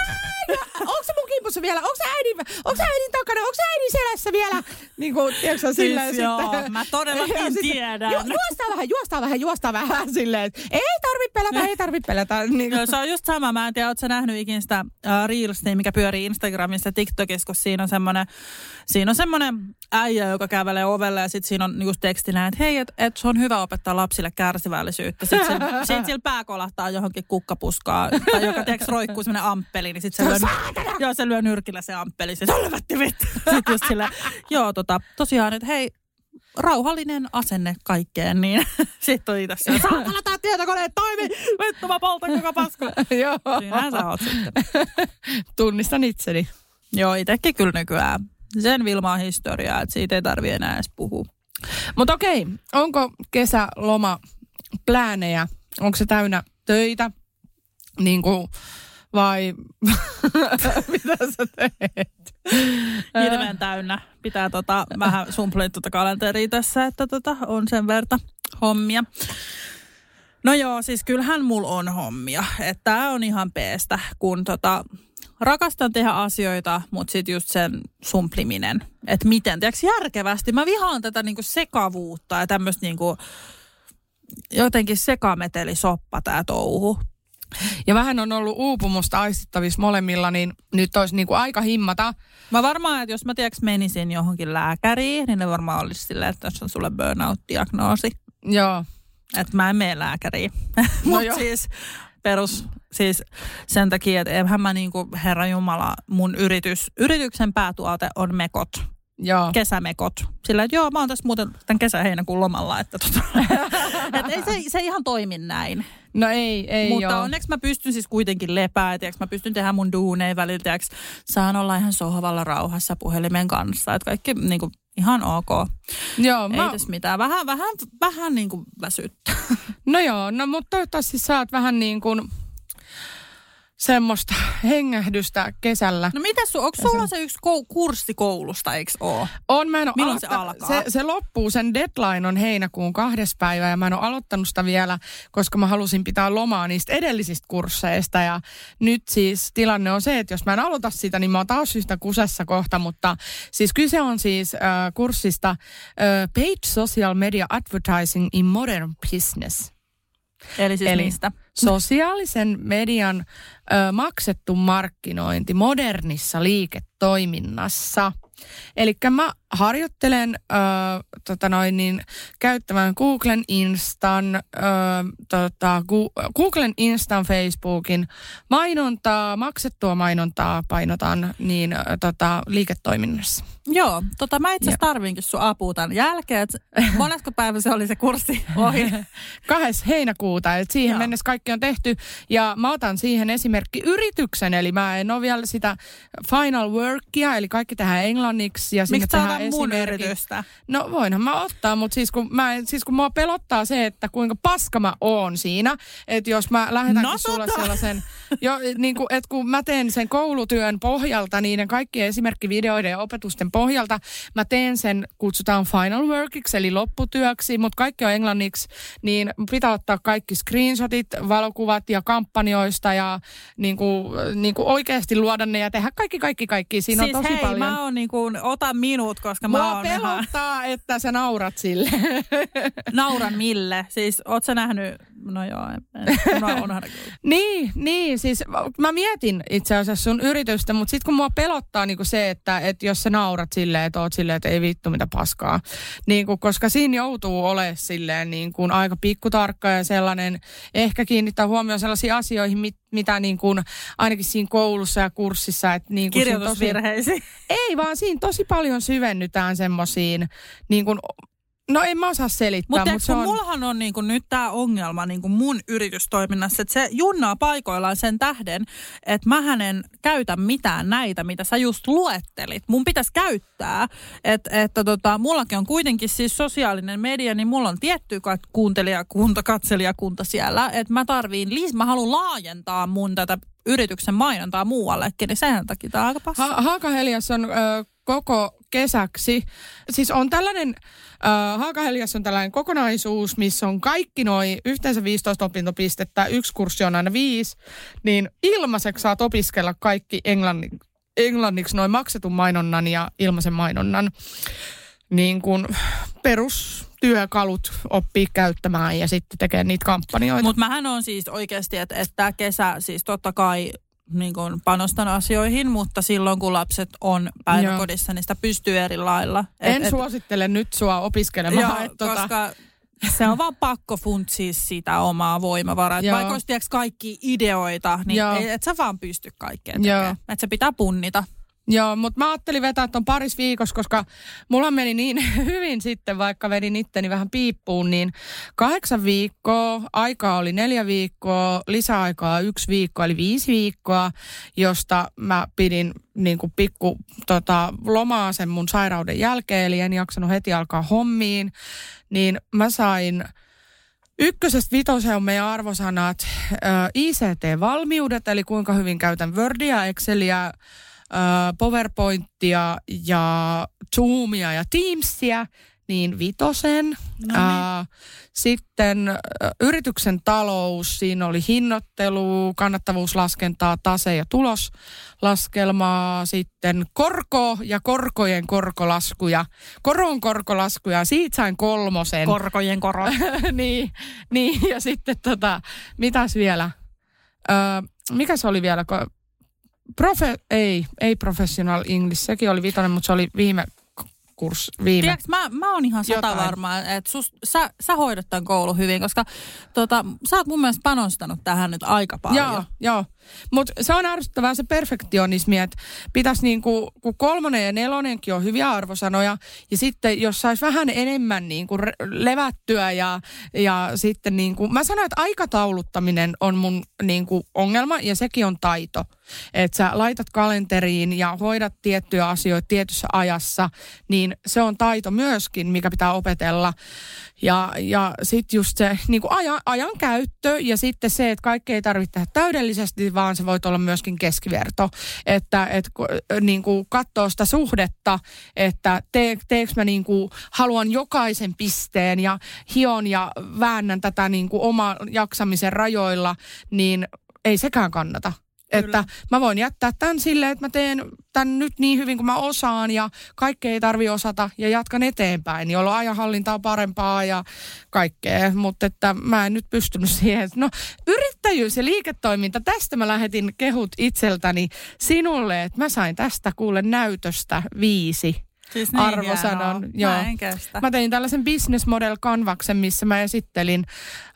onko se mun kimpussa vielä, onko se äidin, onko se äidin takana, onko se äidin selässä vielä, niin kuin, tiedätkö silleen Siis joo, sitten. mä todellakin sitten, tiedän. Ju, juostaan vähän, juostaan vähän, juostaan vähän silleen, että ei tarvitse pelätä, ei tarvitse pelätä. Niin Joo, kuin, se on just sama. Mä en tiedä, ootko sä nähnyt ikinä sitä uh, Reelsia, mikä pyörii Instagramissa ja TikTokissa, kun siinä on semmoinen, siinä on semmoinen äijä, joka kävelee ovelle ja sitten siinä on just tekstinä, että hei, että et se on hyvä opettaa lapsille kärsivällisyyttä. Sitten se, sit sillä pää kolahtaa johonkin kukkapuskaan, tai joka tiedätkö roikkuu semmoinen amppeli, niin sitten se, lyö, joo, se lyö nyrkillä se amppeli. Se vittu. Sitten just sillä, joo, tota, tosiaan, että hei, rauhallinen asenne kaikkeen, niin sitten on itse se, saatana tää tietokone toimi, vittu mä poltan koko paska. joo, Siinähän sä oot sitten. tunnistan itseni. Joo, itsekin kyllä nykyään Sen Vilma on historiaa, että siitä ei tarvi enää edes puhua. Mutta okei, onko kesäloma pläänejä? Onko se täynnä töitä? Niin kuin, vai mitä sä teet? Hirveän täynnä. Pitää tota, vähän sumplia tuota kalenteria tässä, että tota, on sen verta hommia. No joo, siis kyllähän mulla on hommia. Että tää on ihan peestä, kun tota, rakastan tehdä asioita, mutta sitten just sen sumpliminen. Että miten, tiedätkö, järkevästi. Mä vihaan tätä niinku sekavuutta ja tämmöistä niinku, jotenkin sekametelisoppa tää touhu. Ja vähän on ollut uupumusta aistittavissa molemmilla, niin nyt olisi niin kuin aika himmata. Mä varmaan, että jos mä tiedätkö menisin johonkin lääkäriin, niin ne varmaan olisi silleen, että jos on sulle burnout-diagnoosi. Joo. Että mä en mene lääkäriin. No Mutta siis perus, siis sen takia, että eihän mä niinku, herra Jumala, mun yritys, yrityksen päätuote on mekot, Joo. kesämekot. Sillä, että joo, mä oon tässä muuten tämän kesä-heinäkuun lomalla, että tota, et ei se, se ihan toimi näin. No ei, ei Mutta joo. onneksi mä pystyn siis kuitenkin lepää, tiiäks, mä pystyn tehdä mun duuneja välillä, tiiäks, saan olla ihan sohvalla rauhassa puhelimen kanssa, että kaikki niinku, ihan ok. Joo, Ei mä, tässä mitään. Vähän, vähän, vähän niin kuin väsyttää. no joo, no mutta toivottavasti saat vähän niin kuin semmoista hengähdystä kesällä. No mitä sun, onko sulla se yksi kou- kurssi koulusta, eikö oo? On, mä en ole Milloin se alkaa? Se, se loppuu, sen deadline on heinäkuun kahdes päivä ja mä en ole aloittanut sitä vielä, koska mä halusin pitää lomaa niistä edellisistä kursseista. Ja nyt siis tilanne on se, että jos mä en aloita sitä, niin mä oon taas sitä kusessa kohta, mutta siis kyse on siis äh, kurssista äh, Paid Social Media Advertising in Modern Business. Eli siis Eli- mistä? Sosiaalisen median ö, maksettu markkinointi modernissa liiketoiminnassa. Eli mä harjoittelen ö, tota noin, niin, käyttämään Googlen Instan, ö, tota, Gu- Googlen Instan, Facebookin mainontaa, maksettua mainontaa painotan niin, ö, tota, liiketoiminnassa. Joo, tota mä itse asiassa tarvinkin sun apua tämän jälkeen. Et Monesko päivä se oli se kurssi ohi? 2. heinäkuuta, että siihen Joo. mennessä kaikki on tehty. Ja mä otan siihen esimerkki yrityksen, eli mä en ole vielä sitä final workia, eli kaikki tähän englanniksi. Ja Miksi tehdään mun yritystä? No voinhan mä ottaa, mutta siis kun, mä, siis kun mua pelottaa se, että kuinka paska mä oon siinä, että jos mä lähetänkin No sulle tota. sellaisen, jo, niin kuin, että kun mä teen sen koulutyön pohjalta, niiden kaikkien esimerkkivideoiden ja opetusten pohjalta, mä teen sen, kutsutaan final workiksi, eli lopputyöksi, mutta kaikki on englanniksi, niin pitää ottaa kaikki screenshotit, valokuvat ja kampanjoista ja niin kuin, niin kuin oikeasti luoda ne ja tehdä kaikki, kaikki, kaikki. Siinä siis on tosi hei, paljon. mä oon niinku, ota minut, koska mä Mua oon ihan, pelottaa, että sä naurat sille. nauran mille. Siis oot sä nähnyt, no joo, en, en, onhan niin, niin, siis mä mietin itse asiassa sun yritystä, mutta sitten kun mua pelottaa niinku se, että, että jos sä naurat silleen, että oot silleen, että ei vittu mitä paskaa. Niinku, koska siinä joutuu olemaan silleen niin kuin aika pikkutarkka ja sellainen, ehkä kiinnittää huomioon sellaisiin asioihin, mit, mitä niin kuin ainakin siinä koulussa ja kurssissa. Että niin kuin siinä tosi, kirjoitusvirheisiin. ei vaan siinä tosi paljon syvennytään semmoisiin, niin kuin, no en mä osaa selittää, Mutta mutta se on... mullahan on niinku nyt tämä ongelma niinku mun yritystoiminnassa, että se junnaa paikoillaan sen tähden, että mä en käytä mitään näitä, mitä sä just luettelit. Mun pitäisi käyttää, että, että tota, mullakin on kuitenkin siis sosiaalinen media, niin mulla on tietty kat- kuuntelijakunta, katselijakunta siellä, että mä tarviin, lis- mä haluan laajentaa mun tätä yrityksen mainontaa muuallekin, niin sen takia tämä on aika passa. Ha- Haakahelias on ö, koko kesäksi. Siis on tällainen, ö, Haakahelias on tällainen kokonaisuus, missä on kaikki noin yhteensä 15 opintopistettä, yksi kurssi on aina viisi, niin ilmaiseksi saat opiskella kaikki englanni, englanniksi noin maksetun mainonnan ja ilmaisen mainonnan niin kuin perustyökalut oppii käyttämään ja sitten tekee niitä kampanjoita. Mutta mähän on siis oikeasti, että, että tämä kesä siis totta kai niin kun panostan asioihin, mutta silloin kun lapset on päiväkodissa, niin sitä pystyy eri lailla. Et- en et- suosittele nyt sua opiskelemaan. Joo, et tota- koska se on vaan pakko funtsia sitä omaa voimavaraa. Et Joo. vaikka olisi kaikki ideoita, niin Joo. ei, et sä vaan pysty kaikkeen Joo. tekemään. Että se pitää punnita. Joo, mutta mä ajattelin vetää ton paris viikossa, koska mulla meni niin hyvin sitten, vaikka vedin itteni vähän piippuun, niin kahdeksan viikkoa, aikaa oli neljä viikkoa, lisäaikaa yksi viikko, eli viisi viikkoa, josta mä pidin niin kuin pikku tota, lomaa sen mun sairauden jälkeen, eli en jaksanut heti alkaa hommiin, niin mä sain Ykkösestä vitoseen on meidän arvosanat ICT-valmiudet, eli kuinka hyvin käytän Wordia, Exceliä, PowerPointia ja Zoomia ja Teamsia, niin vitosen. No niin. Sitten yrityksen talous, siinä oli hinnoittelu, kannattavuuslaskentaa, tase- ja tuloslaskelmaa. Sitten korko ja korkojen korkolaskuja, koron korkolaskuja, siitä sain kolmosen. Korkojen koro. niin, niin, ja sitten tota, mitäs vielä? Ö, mikä se oli vielä? Profe, ei, ei professional English, sekin oli vitonen, mutta se oli viime kurs, viime. Tiedätkö, mä, mä oon ihan sata varma, että sus, sä, sä hoidat tämän koulun hyvin, koska tota, sä oot mun mielestä panostanut tähän nyt aika paljon. Joo, joo. Mutta se on ärsyttävää se perfektionismi, että pitäisi niinku, kun kolmonen ja nelonenkin on hyviä arvosanoja, ja sitten jos saisi vähän enemmän niinku levättyä ja, ja sitten niinku, mä sanoin, että aikatauluttaminen on mun niinku ongelma, ja sekin on taito. Että sä laitat kalenteriin ja hoidat tiettyjä asioita tietyssä ajassa, niin se on taito myöskin, mikä pitää opetella. Ja, ja sitten just se niin kuin ajan, ajan käyttö ja sitten se, että kaikki ei tarvitse tehdä täydellisesti, vaan se voi olla myöskin keskiverto. Että et, niin kuin katsoo sitä suhdetta, että te, teekö mä niin kuin, haluan jokaisen pisteen ja hion ja väännän tätä niin kuin oma jaksamisen rajoilla, niin ei sekään kannata. Että mä voin jättää tämän silleen, että mä teen tämän nyt niin hyvin kuin mä osaan ja kaikkea ei tarvi osata ja jatkan eteenpäin, jolloin ajanhallinta on parempaa ja kaikkea. Mutta että mä en nyt pystynyt siihen. No yrittäjyys ja liiketoiminta, tästä mä lähetin kehut itseltäni sinulle, että mä sain tästä kuule näytöstä viisi Siis niin arvosanan. Joo. Mä, en kestä. mä tein tällaisen business model kanvaksen, missä mä esittelin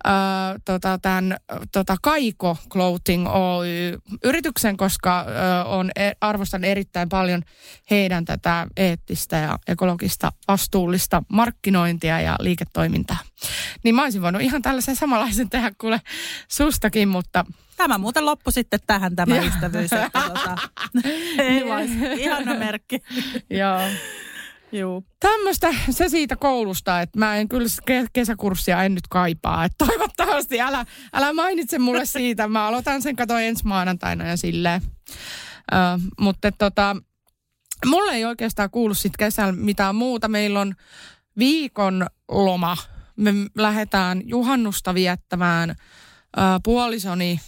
äh, tota, tämän tota, Kaiko Clothing Oy yrityksen, koska äh, on, e, arvostan erittäin paljon heidän tätä eettistä ja ekologista vastuullista markkinointia ja liiketoimintaa. Niin mä olisin voinut ihan tällaisen samanlaisen tehdä kuule sustakin, mutta Tämä muuten loppu sitten tähän tämä ystävyys. Että tota, ei, ihana merkki. Joo. Joo. Tämmöistä se siitä koulusta, että mä en kyllä kesäkurssia en nyt kaipaa. Että toivottavasti älä, älä mainitse mulle siitä. Mä aloitan sen kato ensi maanantaina ja silleen. Ö, mutta tota, mulle ei oikeastaan kuulu sitten kesällä mitään muuta. Meillä on viikon loma. Me lähdetään juhannusta viettämään ö, puolisoni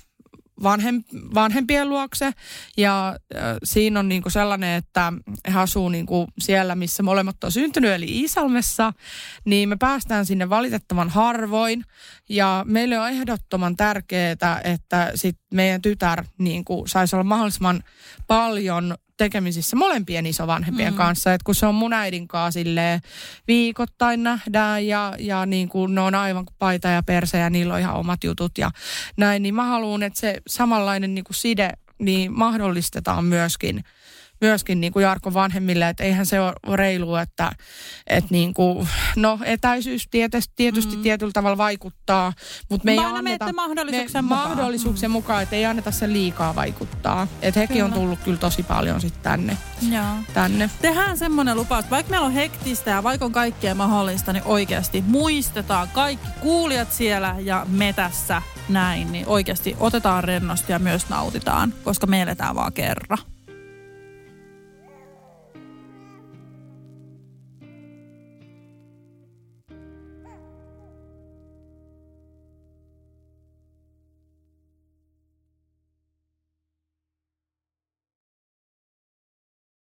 vanhem, vanhempien luokse. Ja äh, siinä on niinku sellainen, että he asuu niinku siellä, missä molemmat on syntynyt, eli Iisalmessa. Niin me päästään sinne valitettavan harvoin. Ja meille on ehdottoman tärkeää, että sit meidän tytär niinku saisi olla mahdollisimman paljon tekemisissä molempien isovanhempien mm. kanssa. Että kun se on mun äidin kanssa viikoittain nähdään ja, ja niin kuin ne on aivan kuin paita ja perse ja niillä on ihan omat jutut ja näin. Niin mä haluan, että se samanlainen niin kuin side niin mahdollistetaan myöskin – myöskin niin kuin Jarkon vanhemmille, että eihän se ole reilu, että, että niin kuin, no etäisyys tietysti, tietysti mm. tietyllä tavalla vaikuttaa, mutta me ei Vaan anneta mahdollisuuksien me, mukaan. mahdollisuuksien mukaan, että ei anneta sen liikaa vaikuttaa. Että hekin kyllä. on tullut kyllä tosi paljon sitten tänne. Joo. tänne. Tehdään semmoinen lupaus, vaikka meillä on hektistä ja vaikka on kaikkea mahdollista, niin oikeasti muistetaan kaikki kuulijat siellä ja me tässä näin, niin oikeasti otetaan rennosti ja myös nautitaan, koska me eletään vaan kerran.